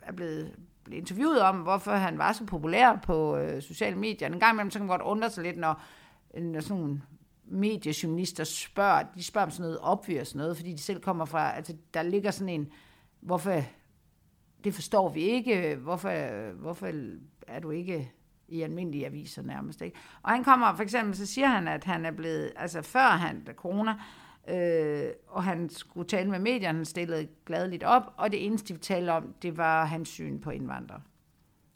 er blevet blevet interviewet om, hvorfor han var så populær på øh, sociale medier. En gang imellem, så kan man godt undre sig lidt, når, når sådan nogle mediejournalister spørger, de spørger om sådan noget obvious noget, fordi de selv kommer fra, altså der ligger sådan en, hvorfor det forstår vi ikke. Hvorfor, hvorfor er du ikke i almindelige aviser nærmest? Ikke? Og han kommer, for eksempel, så siger han, at han er blevet, altså før han, da corona, øh, og han skulle tale med medierne, han stillede gladeligt op, og det eneste, de talte om, det var hans syn på indvandrere.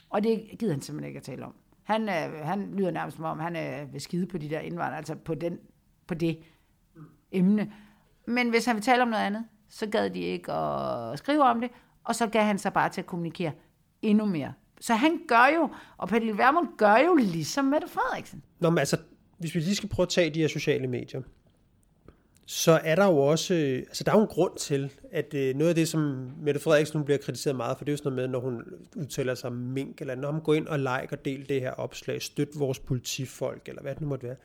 Og det gider han simpelthen ikke at tale om. Han, øh, han lyder nærmest som om, han er ved skide på de der indvandrere, altså på, den, på det emne. Men hvis han vil tale om noget andet, så gad de ikke at skrive om det, og så gav han sig bare til at kommunikere endnu mere. Så han gør jo, og Pernille Vermund gør jo ligesom Mette Frederiksen. Nå, men altså, hvis vi lige skal prøve at tage de her sociale medier, så er der jo også, øh, altså der er jo en grund til, at øh, noget af det, som Mette Frederiksen nu bliver kritiseret meget for, det er jo sådan noget med, når hun udtaler sig om mink, eller når hun går ind og like og del det her opslag, støt vores politifolk, eller hvad det nu måtte være.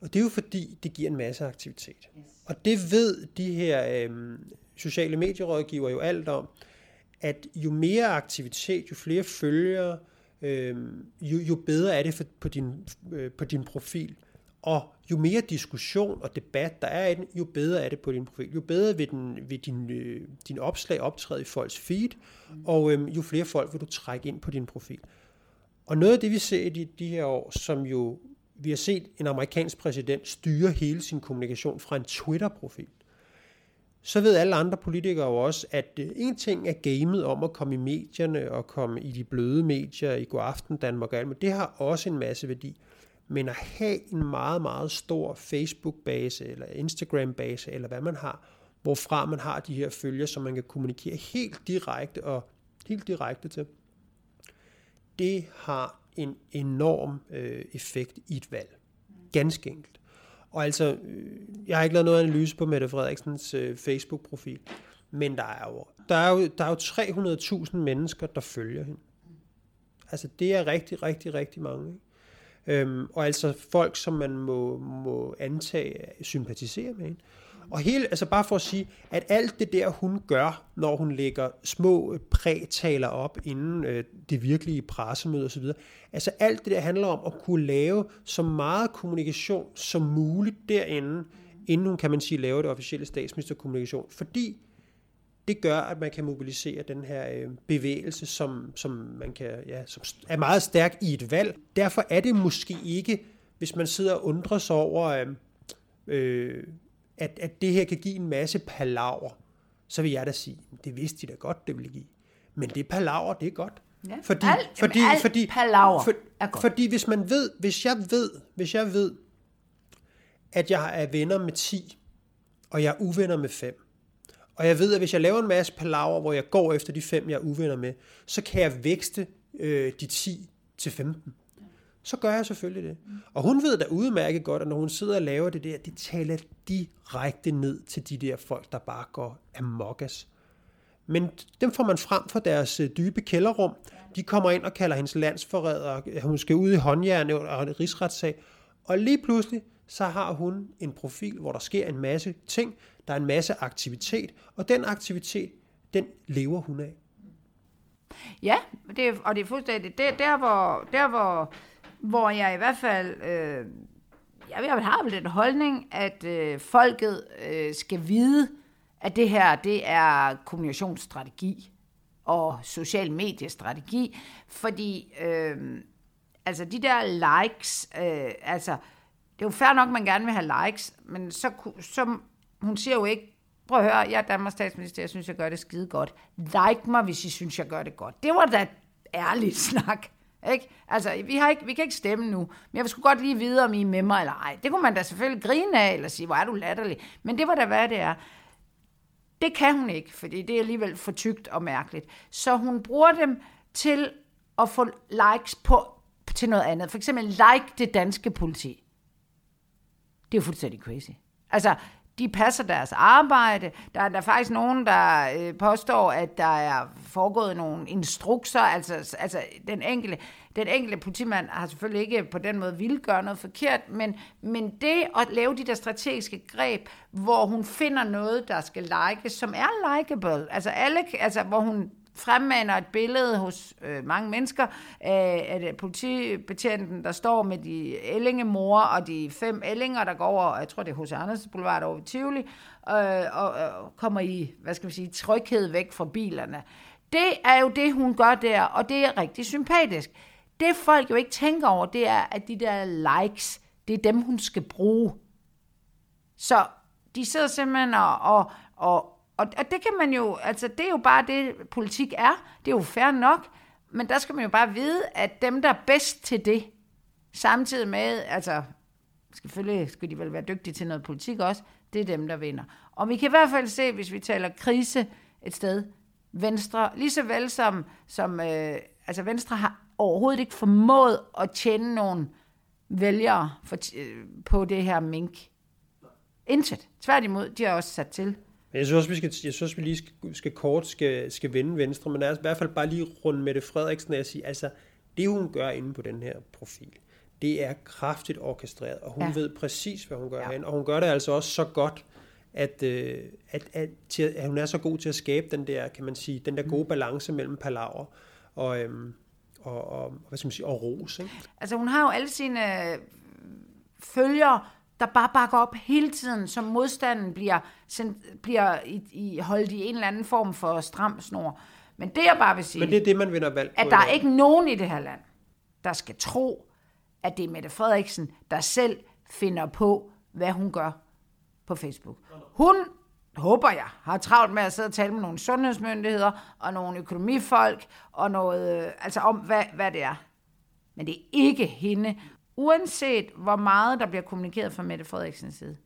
Og det er jo fordi, det giver en masse aktivitet. Yes. Og det ved de her øh, sociale medierådgiver jo alt om, at jo mere aktivitet, jo flere følgere, øh, jo, jo bedre er det for, på, din, øh, på din profil. Og jo mere diskussion og debat der er i den, jo bedre er det på din profil. Jo bedre vil, den, vil din, øh, din opslag optræde i folks feed, og øh, jo flere folk vil du trække ind på din profil. Og noget af det, vi ser i de, de her år, som jo vi har set en amerikansk præsident styre hele sin kommunikation fra en Twitter-profil. så ved alle andre politikere jo også, at øh, en ting er gamet om at komme i medierne og komme i de bløde medier i God Aften Danmark og alt, men det har også en masse værdi. Men at have en meget, meget stor Facebook-base eller Instagram-base, eller hvad man har, hvorfra man har de her følger, som man kan kommunikere helt direkte og helt direkte til, det har en enorm øh, effekt i et valg. Ganske enkelt. Og altså, øh, jeg har ikke lavet noget analyse på Mette Frederiksens øh, Facebook-profil, men der er jo, der er jo, der er jo 300.000 mennesker, der følger hende. Altså, det er rigtig, rigtig, rigtig mange. Ikke? Øhm, og altså folk, som man må, må antage sympatiserer med hende. Og hele, altså bare for at sige, at alt det der, hun gør, når hun lægger små prætaler op inden øh, det virkelige pressemøde osv., altså alt det der handler om at kunne lave så meget kommunikation som muligt derinde, inden hun, kan man sige, laver det officielle statsministerkommunikation. Fordi det gør, at man kan mobilisere den her øh, bevægelse, som, som, man kan, ja, som er meget stærk i et valg. Derfor er det måske ikke, hvis man sidder og undrer sig over, øh, øh, at, at det her kan give en masse palaver, så vil jeg da sige, det vidste de da godt, det ville give. Men det palaver, det er godt. Ja. Fordi, alt, fordi, alt fordi, palaver for, er godt. fordi hvis man ved, hvis jeg ved, hvis jeg ved, at jeg er venner med 10, og jeg er uvenner med 5, og jeg ved, at hvis jeg laver en masse palaver, hvor jeg går efter de fem, jeg er uvenner med, så kan jeg vækste øh, de 10 til 15 så gør jeg selvfølgelig det. Og hun ved da udmærket godt, at når hun sidder og laver det der, det taler direkte ned til de der folk, der bare går amokkas. Men dem får man frem fra deres øh, dybe kælderrum. De kommer ind og kalder hendes landsforræder. Øh, hun skal ud i håndjern og en rigsretssag. Og lige pludselig, så har hun en profil, hvor der sker en masse ting. Der er en masse aktivitet. Og den aktivitet, den lever hun af. Ja, det, er- og det er fuldstændig det, der, hvor, der hvor, hvor jeg i hvert fald, øh, jeg, jeg har vel den holdning, at øh, folket øh, skal vide, at det her, det er kommunikationsstrategi og social mediestrategi, fordi øh, altså de der likes, øh, altså det er jo fair nok, man gerne vil have likes, men så, så hun siger jo ikke, prøv at høre, jeg er Danmarks statsminister, jeg synes, jeg gør det skide godt. Like mig, hvis I synes, jeg gør det godt. Det var da ærligt snak. Ikke? Altså, vi, har ikke, vi kan ikke stemme nu, men jeg vil sgu godt lige vide, om I er med mig eller ej. Det kunne man da selvfølgelig grine af, eller sige, hvor er du latterlig. Men det var da, hvad det er. Det kan hun ikke, fordi det er alligevel for tygt og mærkeligt. Så hun bruger dem til at få likes på, til noget andet. For eksempel like det danske politi. Det er jo fuldstændig crazy. Altså, de passer deres arbejde. Der er der faktisk nogen, der øh, påstår, at der er foregået nogle instrukser. Altså, altså den, enkelte, den enkelte politimand har selvfølgelig ikke på den måde ville gøre noget forkert, men, men det at lave de der strategiske greb, hvor hun finder noget, der skal likes, som er likeable. Altså, alle, altså hvor hun fremmaner et billede hos øh, mange mennesker af, af politibetjenten, der står med de ællingemor og de fem ællinger, der går over, jeg tror det er hos Anders Boulevard over i Tivoli, øh, og, og kommer i, hvad skal vi sige, tryghed væk fra bilerne. Det er jo det, hun gør der, og det er rigtig sympatisk. Det folk jo ikke tænker over, det er, at de der likes, det er dem, hun skal bruge. Så de sidder simpelthen og, og, og, og, og det kan man jo, altså det er jo bare det, politik er. Det er jo fair nok, men der skal man jo bare vide, at dem, der er bedst til det, samtidig med, altså selvfølgelig skal de vel være dygtige til noget politik også, det er dem, der vinder. Og vi kan i hvert fald se, hvis vi taler krise et sted, Venstre, lige så vel som, som øh, altså Venstre har overhovedet ikke formået at tjene nogen vælgere for, øh, på det her mink. Intet. Tværtimod, de har også sat til. Men jeg synes også, vi, skal, jeg synes, vi lige skal, skal kort skal, skal vende Venstre, men altså, i hvert fald bare lige runde Mette Frederiksen af at sige, altså det hun gør inde på den her profil, det er kraftigt orkestreret, og hun Ja. ved præcis, hvad hun gør Ja. herinde, og hun gør det altså også så godt, at, øh, at, at, til, at hun er så god til at skabe den der, kan man sige, den der gode balance mellem palaver og, øhm, og, og, hvad skal man sige, og ros. Ikke? Altså hun har jo alle sine øh, følgere, der bare bakker op hele tiden, som modstanden bliver, sendt, bliver i, i, holdt i en eller anden form for stram snor. Men det jeg bare vil sige, Men det er det, man vinder valg på. at der er ikke nogen i det her land, der skal tro, at det er Mette Frederiksen, der selv finder på, hvad hun gør på Facebook. Hun håber jeg, har travlt med at sidde og tale med nogle sundhedsmyndigheder og nogle økonomifolk og noget, øh, altså om hvad, hvad det er. Men det er ikke hende. Uanset hvor meget der bliver kommunikeret fra Mette Frederiksens side,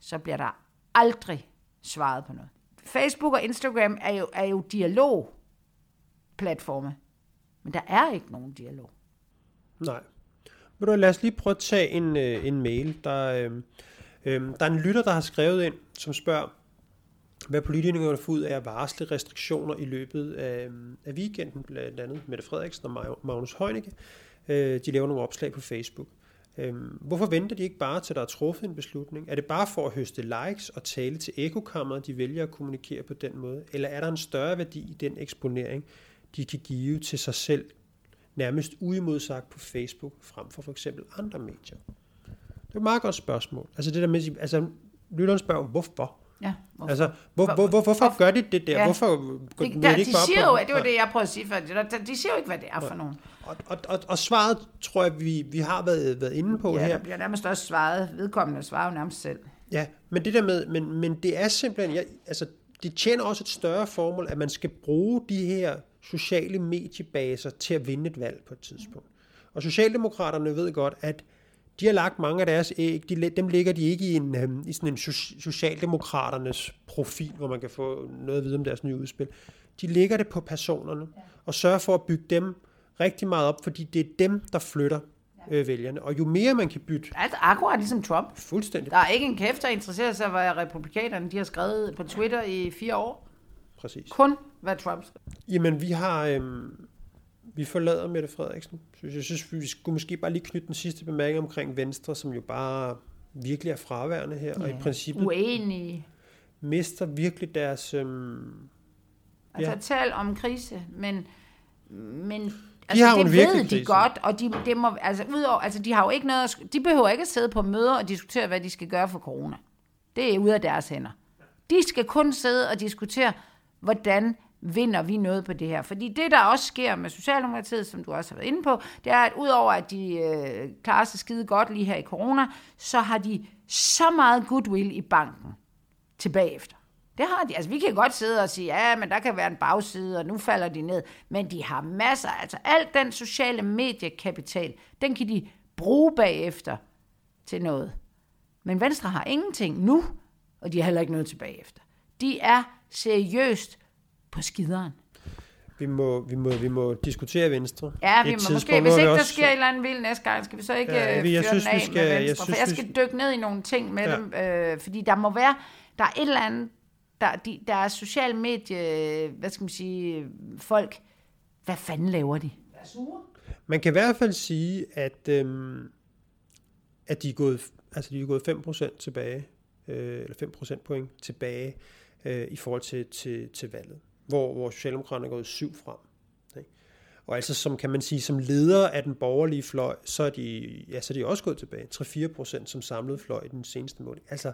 så bliver der aldrig svaret på noget. Facebook og Instagram er jo, er jo dialogplatforme, men der er ikke nogen dialog. Nej. Men du lad os lige prøve at tage en, øh, en mail. Der, øh, øh, der er en lytter, der har skrevet ind, som spørger, hvad politikerne får ud af at varsle restriktioner i løbet af, af weekenden, blandt andet Mette Frederiksen og Magnus Heunicke. Øh, de laver nogle opslag på Facebook. Øhm, hvorfor venter de ikke bare til der er truffet en beslutning? Er det bare for at høste likes og tale til ekokammeret, de vælger at kommunikere på den måde? Eller er der en større værdi i den eksponering, de kan give til sig selv, nærmest uimodsagt på Facebook, frem for for eksempel andre medier? Det er et meget godt spørgsmål. Altså det der med, altså lytteren spørger, hvorfor? Ja, hvorfor? Altså, hvor, hvor, hvor, hvorfor gør de det der? Ja. Hvorfor går det, der, de, de siger jo, det var det, jeg prøvede at sige før, de siger jo ikke, hvad det er for nogen. Og, og, og, og svaret, tror jeg, vi, vi har været, været inde på ja, her. Ja, der bliver nærmest også svaret, vedkommende svarer jo nærmest selv. Ja, men det der med, men, men det er simpelthen, jeg, altså, det tjener også et større formål, at man skal bruge de her sociale mediebaser til at vinde et valg på et tidspunkt. Og Socialdemokraterne ved godt, at de har lagt mange af deres æg, de, dem ligger de ikke i, en, øhm, i sådan en Socialdemokraternes profil, hvor man kan få noget at vide om deres nye udspil. De ligger det på personerne, og sørger for at bygge dem rigtig meget op, fordi det er dem, der flytter øh, vælgerne. Og jo mere man kan bytte... Altså akkurat ligesom Trump. Fuldstændig. Der er ikke en kæft, der interesserer sig, hvad republikanerne de har skrevet på Twitter i fire år. Præcis. Kun hvad Trump skrev. Jamen, vi har... Øhm, vi forlader Mette Frederiksen. Så jeg synes, vi skulle måske bare lige knytte den sidste bemærkning omkring Venstre, som jo bare virkelig er fraværende her, ja. og i princippet uenige. mister virkelig deres... Øhm, altså ja. tal om krise, men, men de altså, har det ved de krise. godt, og de, det må, altså, udover, altså, de har jo ikke noget, de behøver ikke at sidde på møder og diskutere, hvad de skal gøre for corona. Det er ude af deres hænder. De skal kun sidde og diskutere, hvordan vinder vi noget på det her. Fordi det, der også sker med Socialdemokratiet, som du også har været inde på, det er, at udover at de øh, klarer sig skide godt lige her i corona, så har de så meget goodwill i banken tilbage efter. Det har de. Altså, vi kan godt sidde og sige, ja, men der kan være en bagside, og nu falder de ned. Men de har masser, altså alt den sociale mediekapital, den kan de bruge bagefter til noget. Men Venstre har ingenting nu, og de har heller ikke noget tilbage efter. De er seriøst på skideren. Vi må, vi må, vi må diskutere Venstre. Ja, vi må måske, hvis ikke der også... sker en eller anden vild næste gang, skal vi så ikke ja, jeg fyre synes, den af skal, med Venstre? Jeg synes, for jeg skal dykke ned i nogle ting med ja. dem, øh, fordi der må være, der er et eller andet, der, de, der er social medie, hvad skal man sige, folk, hvad fanden laver de? Man kan i hvert fald sige, at, øhm, at de, er gået, altså de er gået 5% tilbage, øh, eller 5% point tilbage øh, i forhold til, til, til valget hvor, hvor Socialdemokraterne er gået syv frem. Ikke? Og altså, som kan man sige, som leder af den borgerlige fløj, så er de, ja, så er de også gået tilbage. 3-4 procent som samlet fløj i den seneste måling. Altså,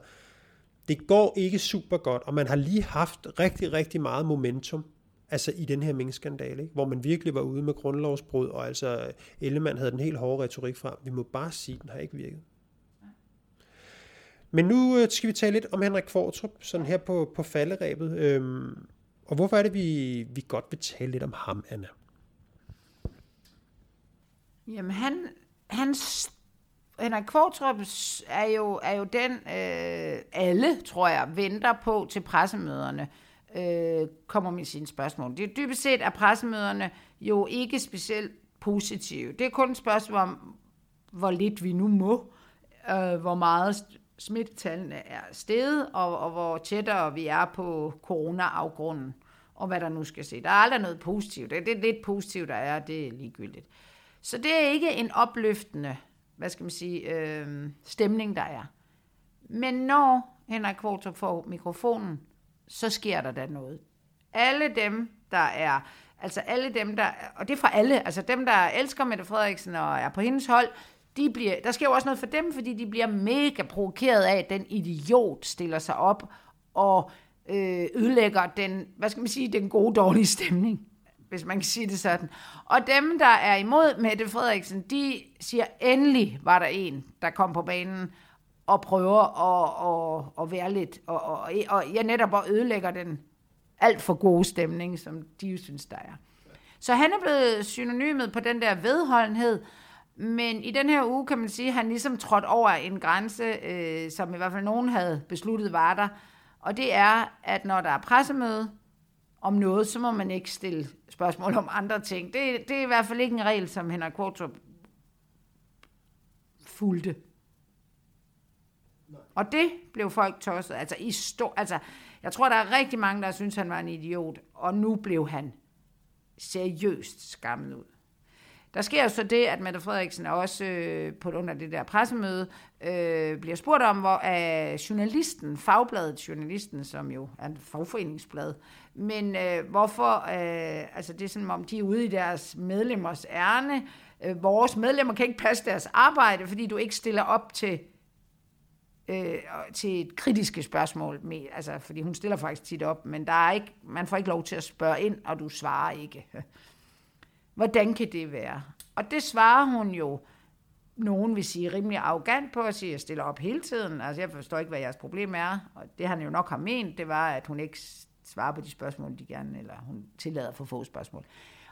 det går ikke super godt, og man har lige haft rigtig, rigtig meget momentum altså i den her minkskandale, ikke? hvor man virkelig var ude med grundlovsbrud, og altså Ellemann havde den helt hårde retorik frem. Vi må bare sige, at den har ikke virket. Men nu øh, skal vi tale lidt om Henrik Kvartrup, sådan her på, på falderæbet. Øhm, og hvorfor er det, vi, vi godt vil tale lidt om ham, Anna? Jamen, han, hans, Henrik Kvartrup er jo, er jo den, øh, alle, tror jeg, venter på til pressemøderne, øh, kommer med sine spørgsmål. Det er dybest set, at pressemøderne jo ikke specielt positive. Det er kun et spørgsmål om, hvor lidt vi nu må, øh, hvor meget smittetallene er steget, og, og hvor tættere vi er på corona-afgrunden, og hvad der nu skal se. Der er aldrig noget positivt. Det er lidt positivt, der er, det er ligegyldigt. Så det er ikke en opløftende, hvad skal man sige, øh, stemning, der er. Men når Henrik Kvartrup får mikrofonen, så sker der da noget. Alle dem, der er, altså alle dem, der, og det er fra alle, altså dem, der elsker Mette Frederiksen og er på hendes hold, de bliver, der sker jo også noget for dem, fordi de bliver mega provokeret af, at den idiot stiller sig op og øh, ødelægger den, hvad skal man sige, den gode, dårlige stemning, hvis man kan sige det sådan. Og dem, der er imod Mette Frederiksen, de siger, endelig var der en, der kom på banen og prøver at, at, at være lidt, og, og, og jeg netop og ødelægger den alt for gode stemning, som de jo synes, der er. Så han er blevet synonymet på den der vedholdenhed, men i den her uge kan man sige, at han ligesom trådt over en grænse, øh, som i hvert fald nogen havde besluttet var der, og det er, at når der er pressemøde om noget, så må man ikke stille spørgsmål om andre ting. Det, det er i hvert fald ikke en regel, som Henrik Kvartrup fulgte. Og det blev folk tosset. Altså, i stor, altså, jeg tror, der er rigtig mange, der synes, han var en idiot, og nu blev han seriøst skammet ud. Der sker jo så det, at Mette Frederiksen også øh, på under det der pressemøde øh, bliver spurgt om, hvor er journalisten, fagbladet journalisten, som jo er en fagforeningsblad, men øh, hvorfor, øh, altså det er sådan, om de er ude i deres medlemmers ærne, øh, vores medlemmer kan ikke passe deres arbejde, fordi du ikke stiller op til øh, til et kritiske spørgsmål, med, altså, fordi hun stiller faktisk tit op, men der er ikke, man får ikke lov til at spørge ind, og du svarer ikke. Hvordan kan det være? Og det svarer hun jo, nogen vil sige rimelig arrogant på at sige, at jeg stiller op hele tiden. Altså jeg forstår ikke, hvad jeres problem er. Og det han jo nok har ment, det var, at hun ikke svarer på de spørgsmål, de gerne, eller hun tillader for få spørgsmål.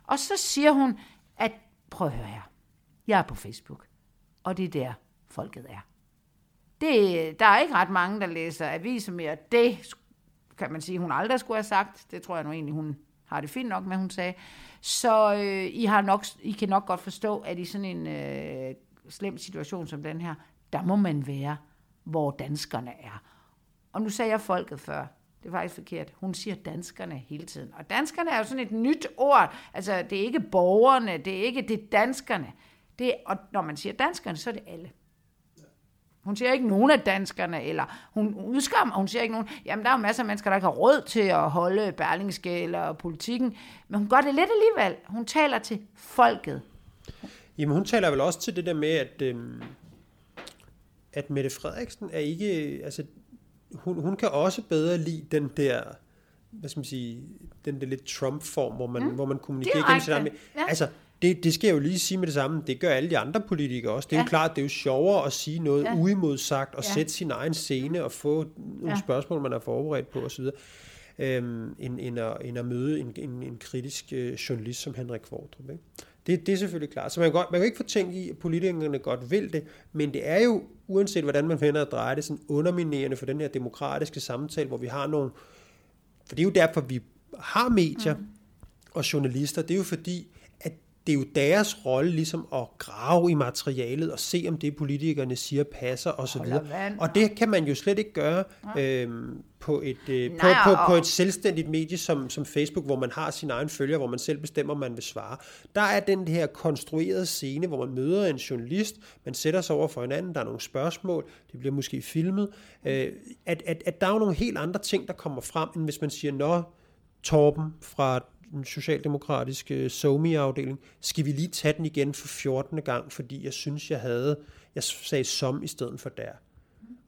Og så siger hun, at prøv at høre her, jeg er på Facebook, og det er der, folket er. Det, der er ikke ret mange, der læser aviser mere. Det kan man sige, hun aldrig skulle have sagt. Det tror jeg nu egentlig, hun har det fint nok med, hun sagde. Så øh, I, har nok, I kan nok godt forstå, at i sådan en øh, slem situation som den her, der må man være, hvor danskerne er. Og nu sagde jeg folket før. Det er faktisk forkert. Hun siger danskerne hele tiden. Og danskerne er jo sådan et nyt ord. Altså, det er ikke borgerne, det er ikke det danskerne. Det, og når man siger danskerne, så er det alle. Hun siger ikke nogen af danskerne, eller hun udskammer, hun siger ikke nogen, jamen der er jo masser af mennesker, der ikke har råd til at holde Berlingske eller politikken, men hun gør det lidt alligevel. Hun taler til folket. Jamen hun taler vel også til det der med, at, øhm, at Mette Frederiksen er ikke, altså hun, hun kan også bedre lide den der, hvad skal man sige, den der lidt Trump-form, hvor man, mm. hvor man kommunikerer gennem sit ja. Altså, det, det skal jeg jo lige sige med det samme. Det gør alle de andre politikere også. Det er ja. jo klart, det er jo sjovere at sige noget ja. uimodsagt og ja. sætte sin egen scene og få nogle ja. spørgsmål, man er forberedt på osv., øhm, end, end, at, end at møde en, en, en kritisk øh, journalist som Henrik Kvartrup. Ikke? Det, det er selvfølgelig klart. Så man kan, godt, man kan ikke få tænkt i, at politikerne godt vil det, men det er jo, uanset hvordan man finder at dreje det, sådan underminerende for den her demokratiske samtale, hvor vi har nogle... For det er jo derfor, vi har medier mm. og journalister. Det er jo fordi, det er jo deres rolle ligesom at grave i materialet og se, om det politikerne siger passer osv. Og det kan man jo slet ikke gøre øhm, på, et, øh, Nej, på, på, på et selvstændigt medie som, som Facebook, hvor man har sin egen følger, hvor man selv bestemmer, man vil svare. Der er den her konstruerede scene, hvor man møder en journalist, man sætter sig over for hinanden, der er nogle spørgsmål, det bliver måske filmet, øh, at, at, at der er jo nogle helt andre ting, der kommer frem, end hvis man siger, nå, Torben fra den socialdemokratiske øh, SOMI-afdeling, skal vi lige tage den igen for 14. gang, fordi jeg synes, jeg havde, jeg sagde som i stedet for der.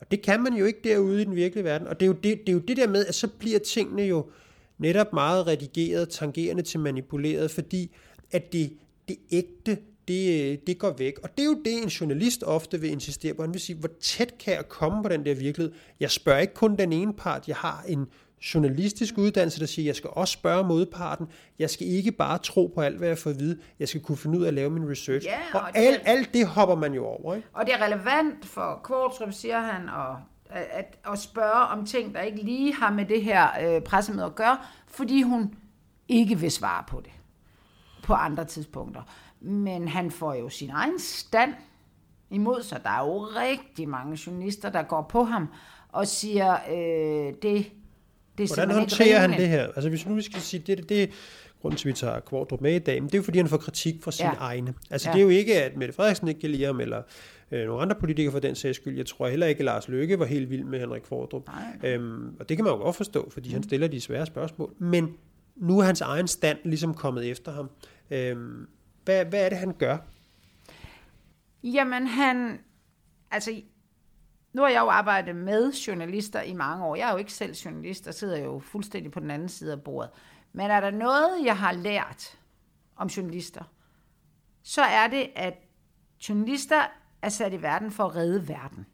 Og det kan man jo ikke derude i den virkelige verden. Og det er jo det, det, er jo det der med, at så bliver tingene jo netop meget redigeret, tangerende til manipuleret, fordi at det, det ægte, det, øh, det går væk. Og det er jo det, en journalist ofte vil insistere på. Han vil sige, hvor tæt kan jeg komme på den der virkelighed? Jeg spørger ikke kun den ene part. Jeg har en journalistisk uddannelse, der siger, at jeg skal også spørge modparten. Jeg skal ikke bare tro på alt, hvad jeg får at vide. Jeg skal kunne finde ud af at lave min research. Ja, og og alt, det, alt det hopper man jo over. Ikke? Og det er relevant for Kvartrup, siger han, og at, at spørge om ting, der ikke lige har med det her øh, pressemøde at gøre, fordi hun ikke vil svare på det på andre tidspunkter. Men han får jo sin egen stand imod sig. Der er jo rigtig mange journalister, der går på ham og siger, øh, det det er Hvordan håndterer han det her? Altså hvis nu vi skal sige, det, det, det grunden til, at vi tager Kvartrup med i dag, men det er jo fordi, han får kritik fra sine ja. egne. Altså ja. det er jo ikke, at Mette Frederiksen ikke kan lide ham, eller øh, nogle andre politikere for den sags skyld. Jeg tror heller ikke, at Lars Løkke var helt vild med Henrik Kvartrup. Øhm, og det kan man jo godt forstå, fordi mm. han stiller de svære spørgsmål. Men nu er hans egen stand ligesom kommet efter ham. Øhm, hvad, hvad er det, han gør? Jamen han, altså nu har jeg jo arbejdet med journalister i mange år. Jeg er jo ikke selv journalist, og sidder jo fuldstændig på den anden side af bordet. Men er der noget, jeg har lært om journalister, så er det, at journalister er sat i verden for at redde verden.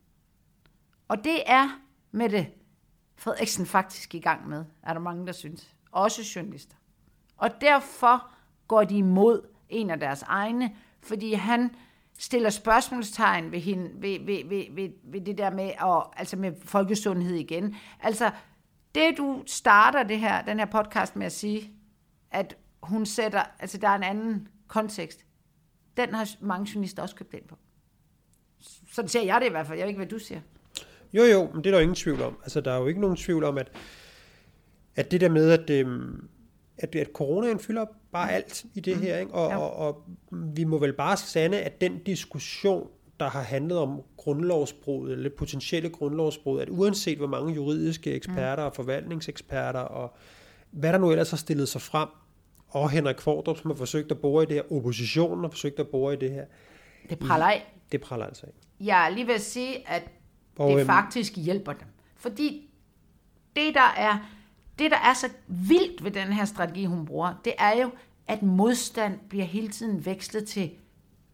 Og det er med det Frederiksen faktisk i gang med, er der mange, der synes. Også journalister. Og derfor går de imod en af deres egne, fordi han stiller spørgsmålstegn ved, hende, ved, ved, ved, ved, ved det der med, og, altså med folkesundhed igen. Altså, det du starter det her, den her podcast med at sige, at hun sætter, altså der er en anden kontekst, den har mange journalister også købt ind på. Sådan ser jeg det i hvert fald. Jeg ved ikke, hvad du siger. Jo, jo, men det er der jo ingen tvivl om. Altså, der er jo ikke nogen tvivl om, at, at det der med, at, øh, at, at coronaen fylder bare alt i det her, ikke? Og, Ja. og, og vi må vel bare sande, at den diskussion, der har handlet om grundlovsbrud, eller potentielle grundlovsbrud, at uanset hvor mange juridiske eksperter og forvaltningseksperter, og hvad der nu ellers har stillet sig frem, og Henrik Fordrup, som har forsøgt at bore i det her, oppositionen har forsøgt at bore i det her, Det praller af. det praller altså ikke. Jeg er lige ved at sige, at Og, det øhm, faktisk hjælper dem. Fordi det, der er, det, der er så vildt ved den her strategi, hun bruger, det er jo, at modstand bliver hele tiden vekslet til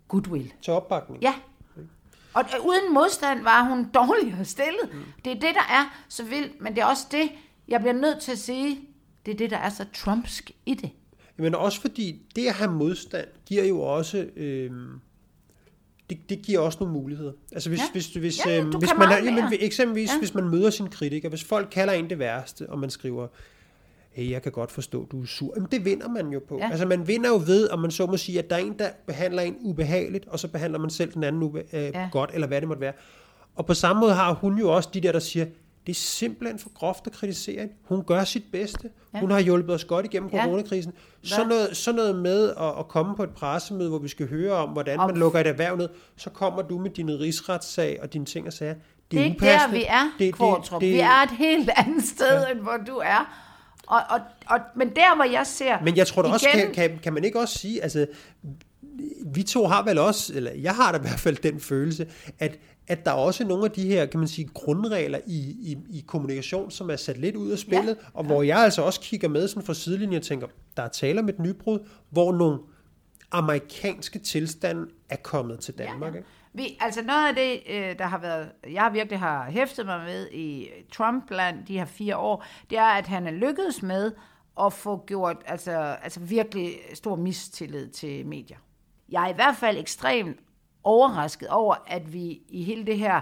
goodwill. Til opbakning. Ja. Og uden modstand var hun dårligere stillet. Mm. Det er det, der er så vildt, men det er også det, jeg bliver nødt til at sige, det er det, der er så trumpsk i det. Men også fordi det at have modstand giver jo også... Øh, det, det giver også nogle muligheder. Altså hvis, Ja. hvis, hvis, Ja, øhm, hvis man er, jamen, eksempelvis Ja. hvis man møder sin kritiker, hvis folk kalder en det værste, og man skriver, hey, jeg kan godt forstå, du er sur. Jamen det vinder man jo på. Ja. Altså man vinder jo ved, om man så må sige, at der er en, der behandler en ubehageligt, og så behandler man selv den anden ube, øh, ja. godt, eller hvad det måtte være. Og på samme måde har hun jo også de der, der siger, det er simpelthen for groft at kritisere hende. Hun gør sit bedste. Ja. Hun har hjulpet os godt igennem Ja. coronakrisen. Så noget, så noget med at, at komme på et pressemøde, hvor vi skal høre om, hvordan Om- man lukker et erhverv ned, så kommer du med din rigsretssag og dine ting og sager. Det Det er, er ikke der, vi er, Det- det- Kvartrup. det- Vi er et helt andet sted, ja. end hvor du er. Og, og, og, men der, hvor jeg ser... Men jeg tror da også, kan, kan, kan man ikke også sige, altså, vi to har vel også, eller jeg har da i hvert fald den følelse, at, at der er også nogle af de her, kan man sige, grundregler i, i, i kommunikation, som er sat lidt ud af spillet, ja. og hvor jeg altså også kigger med sådan fra sidelinjen og tænker, der er tale om et nybrud, hvor nogle amerikanske tilstande er kommet til Danmark. Ikke? Vi, altså noget af det, øh, der har været, jeg virkelig har hæftet mig med i Trump-land de her fire år, det er, at han er lykkedes med at få gjort altså, altså virkelig stor mistillid til medier. Jeg er i hvert fald ekstremt overrasket over, at vi i hele det her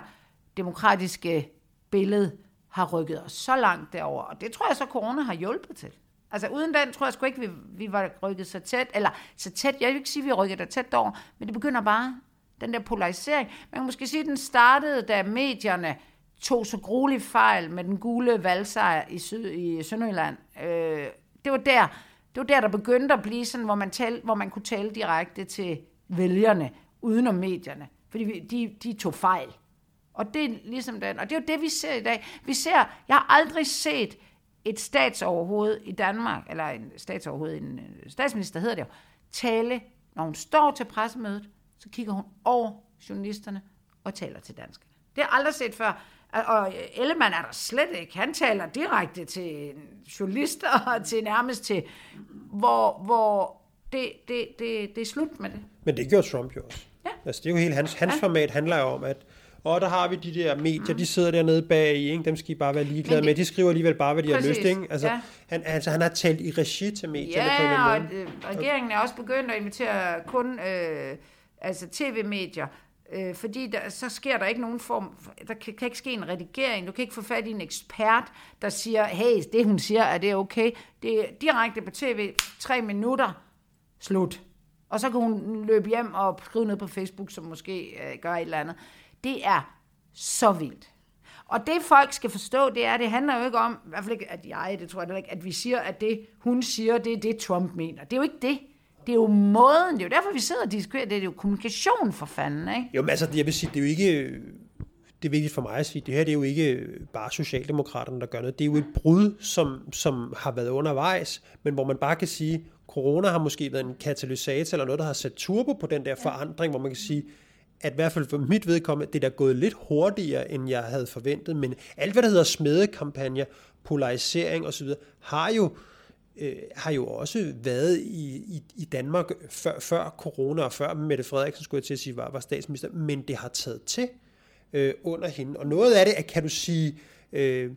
demokratiske billede har rykket os så langt derover. Og det tror jeg så, corona har hjulpet til. Altså uden den tror jeg sgu ikke, vi, vi var rykket så tæt, eller så tæt, jeg vil ikke sige, at vi rykkede der tæt over, men det begynder bare, den der polarisering. Man kan måske sige, at den startede, da medierne tog så gruelig fejl med den gule valgsejr i, Syd, i Sønderjylland. Øh, det var der, det var der, der begyndte at blive sådan, hvor man, tal, hvor man kunne tale direkte til vælgerne, uden om medierne. Fordi de, de tog fejl. Og det er ligesom den. Og det er jo det, vi ser i dag. Vi ser, jeg har aldrig set et statsoverhoved i Danmark, eller en statsoverhoved, en øh, statsminister hedder det jo, tale, når hun står til pressemødet, så kigger hun over journalisterne og taler til danskerne. Det har jeg aldrig set før. Og Ellemann er der slet ikke. Han taler direkte til journalister og til nærmest til, hvor, hvor det, det, det, det er slut med det. Men det gjorde Trump jo også. Ja. Altså, det er jo hele hans, hans Ja. format handler jo om, at og der har vi de der medier, de sidder dernede bag i, ikke? dem skal I bare være ligeglade det- med. De skriver alligevel bare, hvad de Præcis, har lyst. Ikke? Altså, ja. han, altså, han har talt i regi til medierne på en Ja, og måde. øh, regeringen er også begyndt at invitere kun øh, altså tv-medier, øh, fordi der, så sker der ikke nogen form, der kan, kan ikke ske en redigering, du kan ikke få fat i en ekspert, der siger, hey, det hun siger, er det okay? Det er direkte på tv, tre minutter, slut. Og så kan hun løbe hjem og skrive noget på Facebook, som måske øh, gør et eller andet. Det er så vildt. Og det folk skal forstå, det er, det handler jo ikke om, i hvert fald ikke, at jeg, det tror jeg ikke, at vi siger, at det hun siger, det er det, Trump mener. Det er jo ikke det. Det er jo måden, det er jo derfor, vi sidder og diskuterer, det er jo kommunikation for fanden, ikke? Jo, men altså, jeg vil sige, det er jo ikke... Det er vigtigt for mig at sige, det her det er jo ikke bare Socialdemokraterne, der gør noget. Det er jo et brud, som, som har været undervejs, men hvor man bare kan sige, corona har måske været en katalysator eller noget, der har sat turbo på den der forandring, hvor man kan sige, at i hvert fald for mit vedkommende, det er da gået lidt hurtigere, end jeg havde forventet, men alt hvad der hedder smedekampagner, polarisering osv., har jo øh, har jo også været i, i, i Danmark før, før corona og før Mette Frederiksen, skulle jeg til at sige, var, var statsminister, men det har taget til. Øh, under hende. Og noget af det er, kan du sige, øh,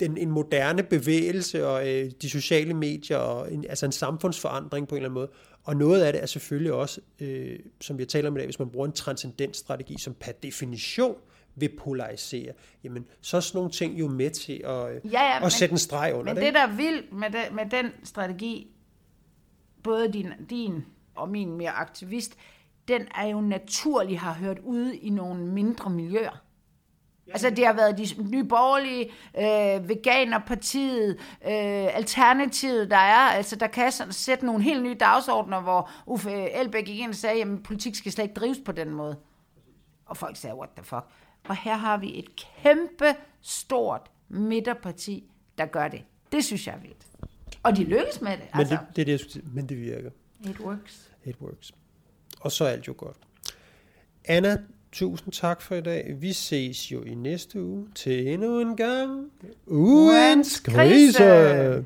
den, en moderne bevægelse og øh, de sociale medier, og en, altså en samfundsforandring på en eller anden måde. Og noget af det er selvfølgelig også, øh, som vi har talt om i dag, hvis man bruger en transcendensstrategi, som per definition vil polarisere, jamen så er sådan nogle ting jo med til at, ja, ja, at men, sætte en streg under men det. Men det, der er vildt med, det, med den strategi, både din, din og min mere aktivist, den er jo naturligt har hørt ude i nogle mindre miljøer. Altså det har været de nye borgerlige, øh, Veganerpartiet, øh, Alternativet, der er, altså der kan sætte nogle helt nye dagsordner, hvor Uffe Elbæk og sagde, at politik skal slet ikke drives på den måde. Og folk sagde, what the fuck. Og her har vi et kæmpe stort midterparti, der gør det. Det synes jeg er vildt. Og de lykkes med det. Men altså. det, det er det, jeg skulle sige. Men det virker. It works. It works. Og så er alt jo godt. Anna, tusind tak for i dag. Vi ses jo i næste uge til endnu en gang. Ugens krise. krise.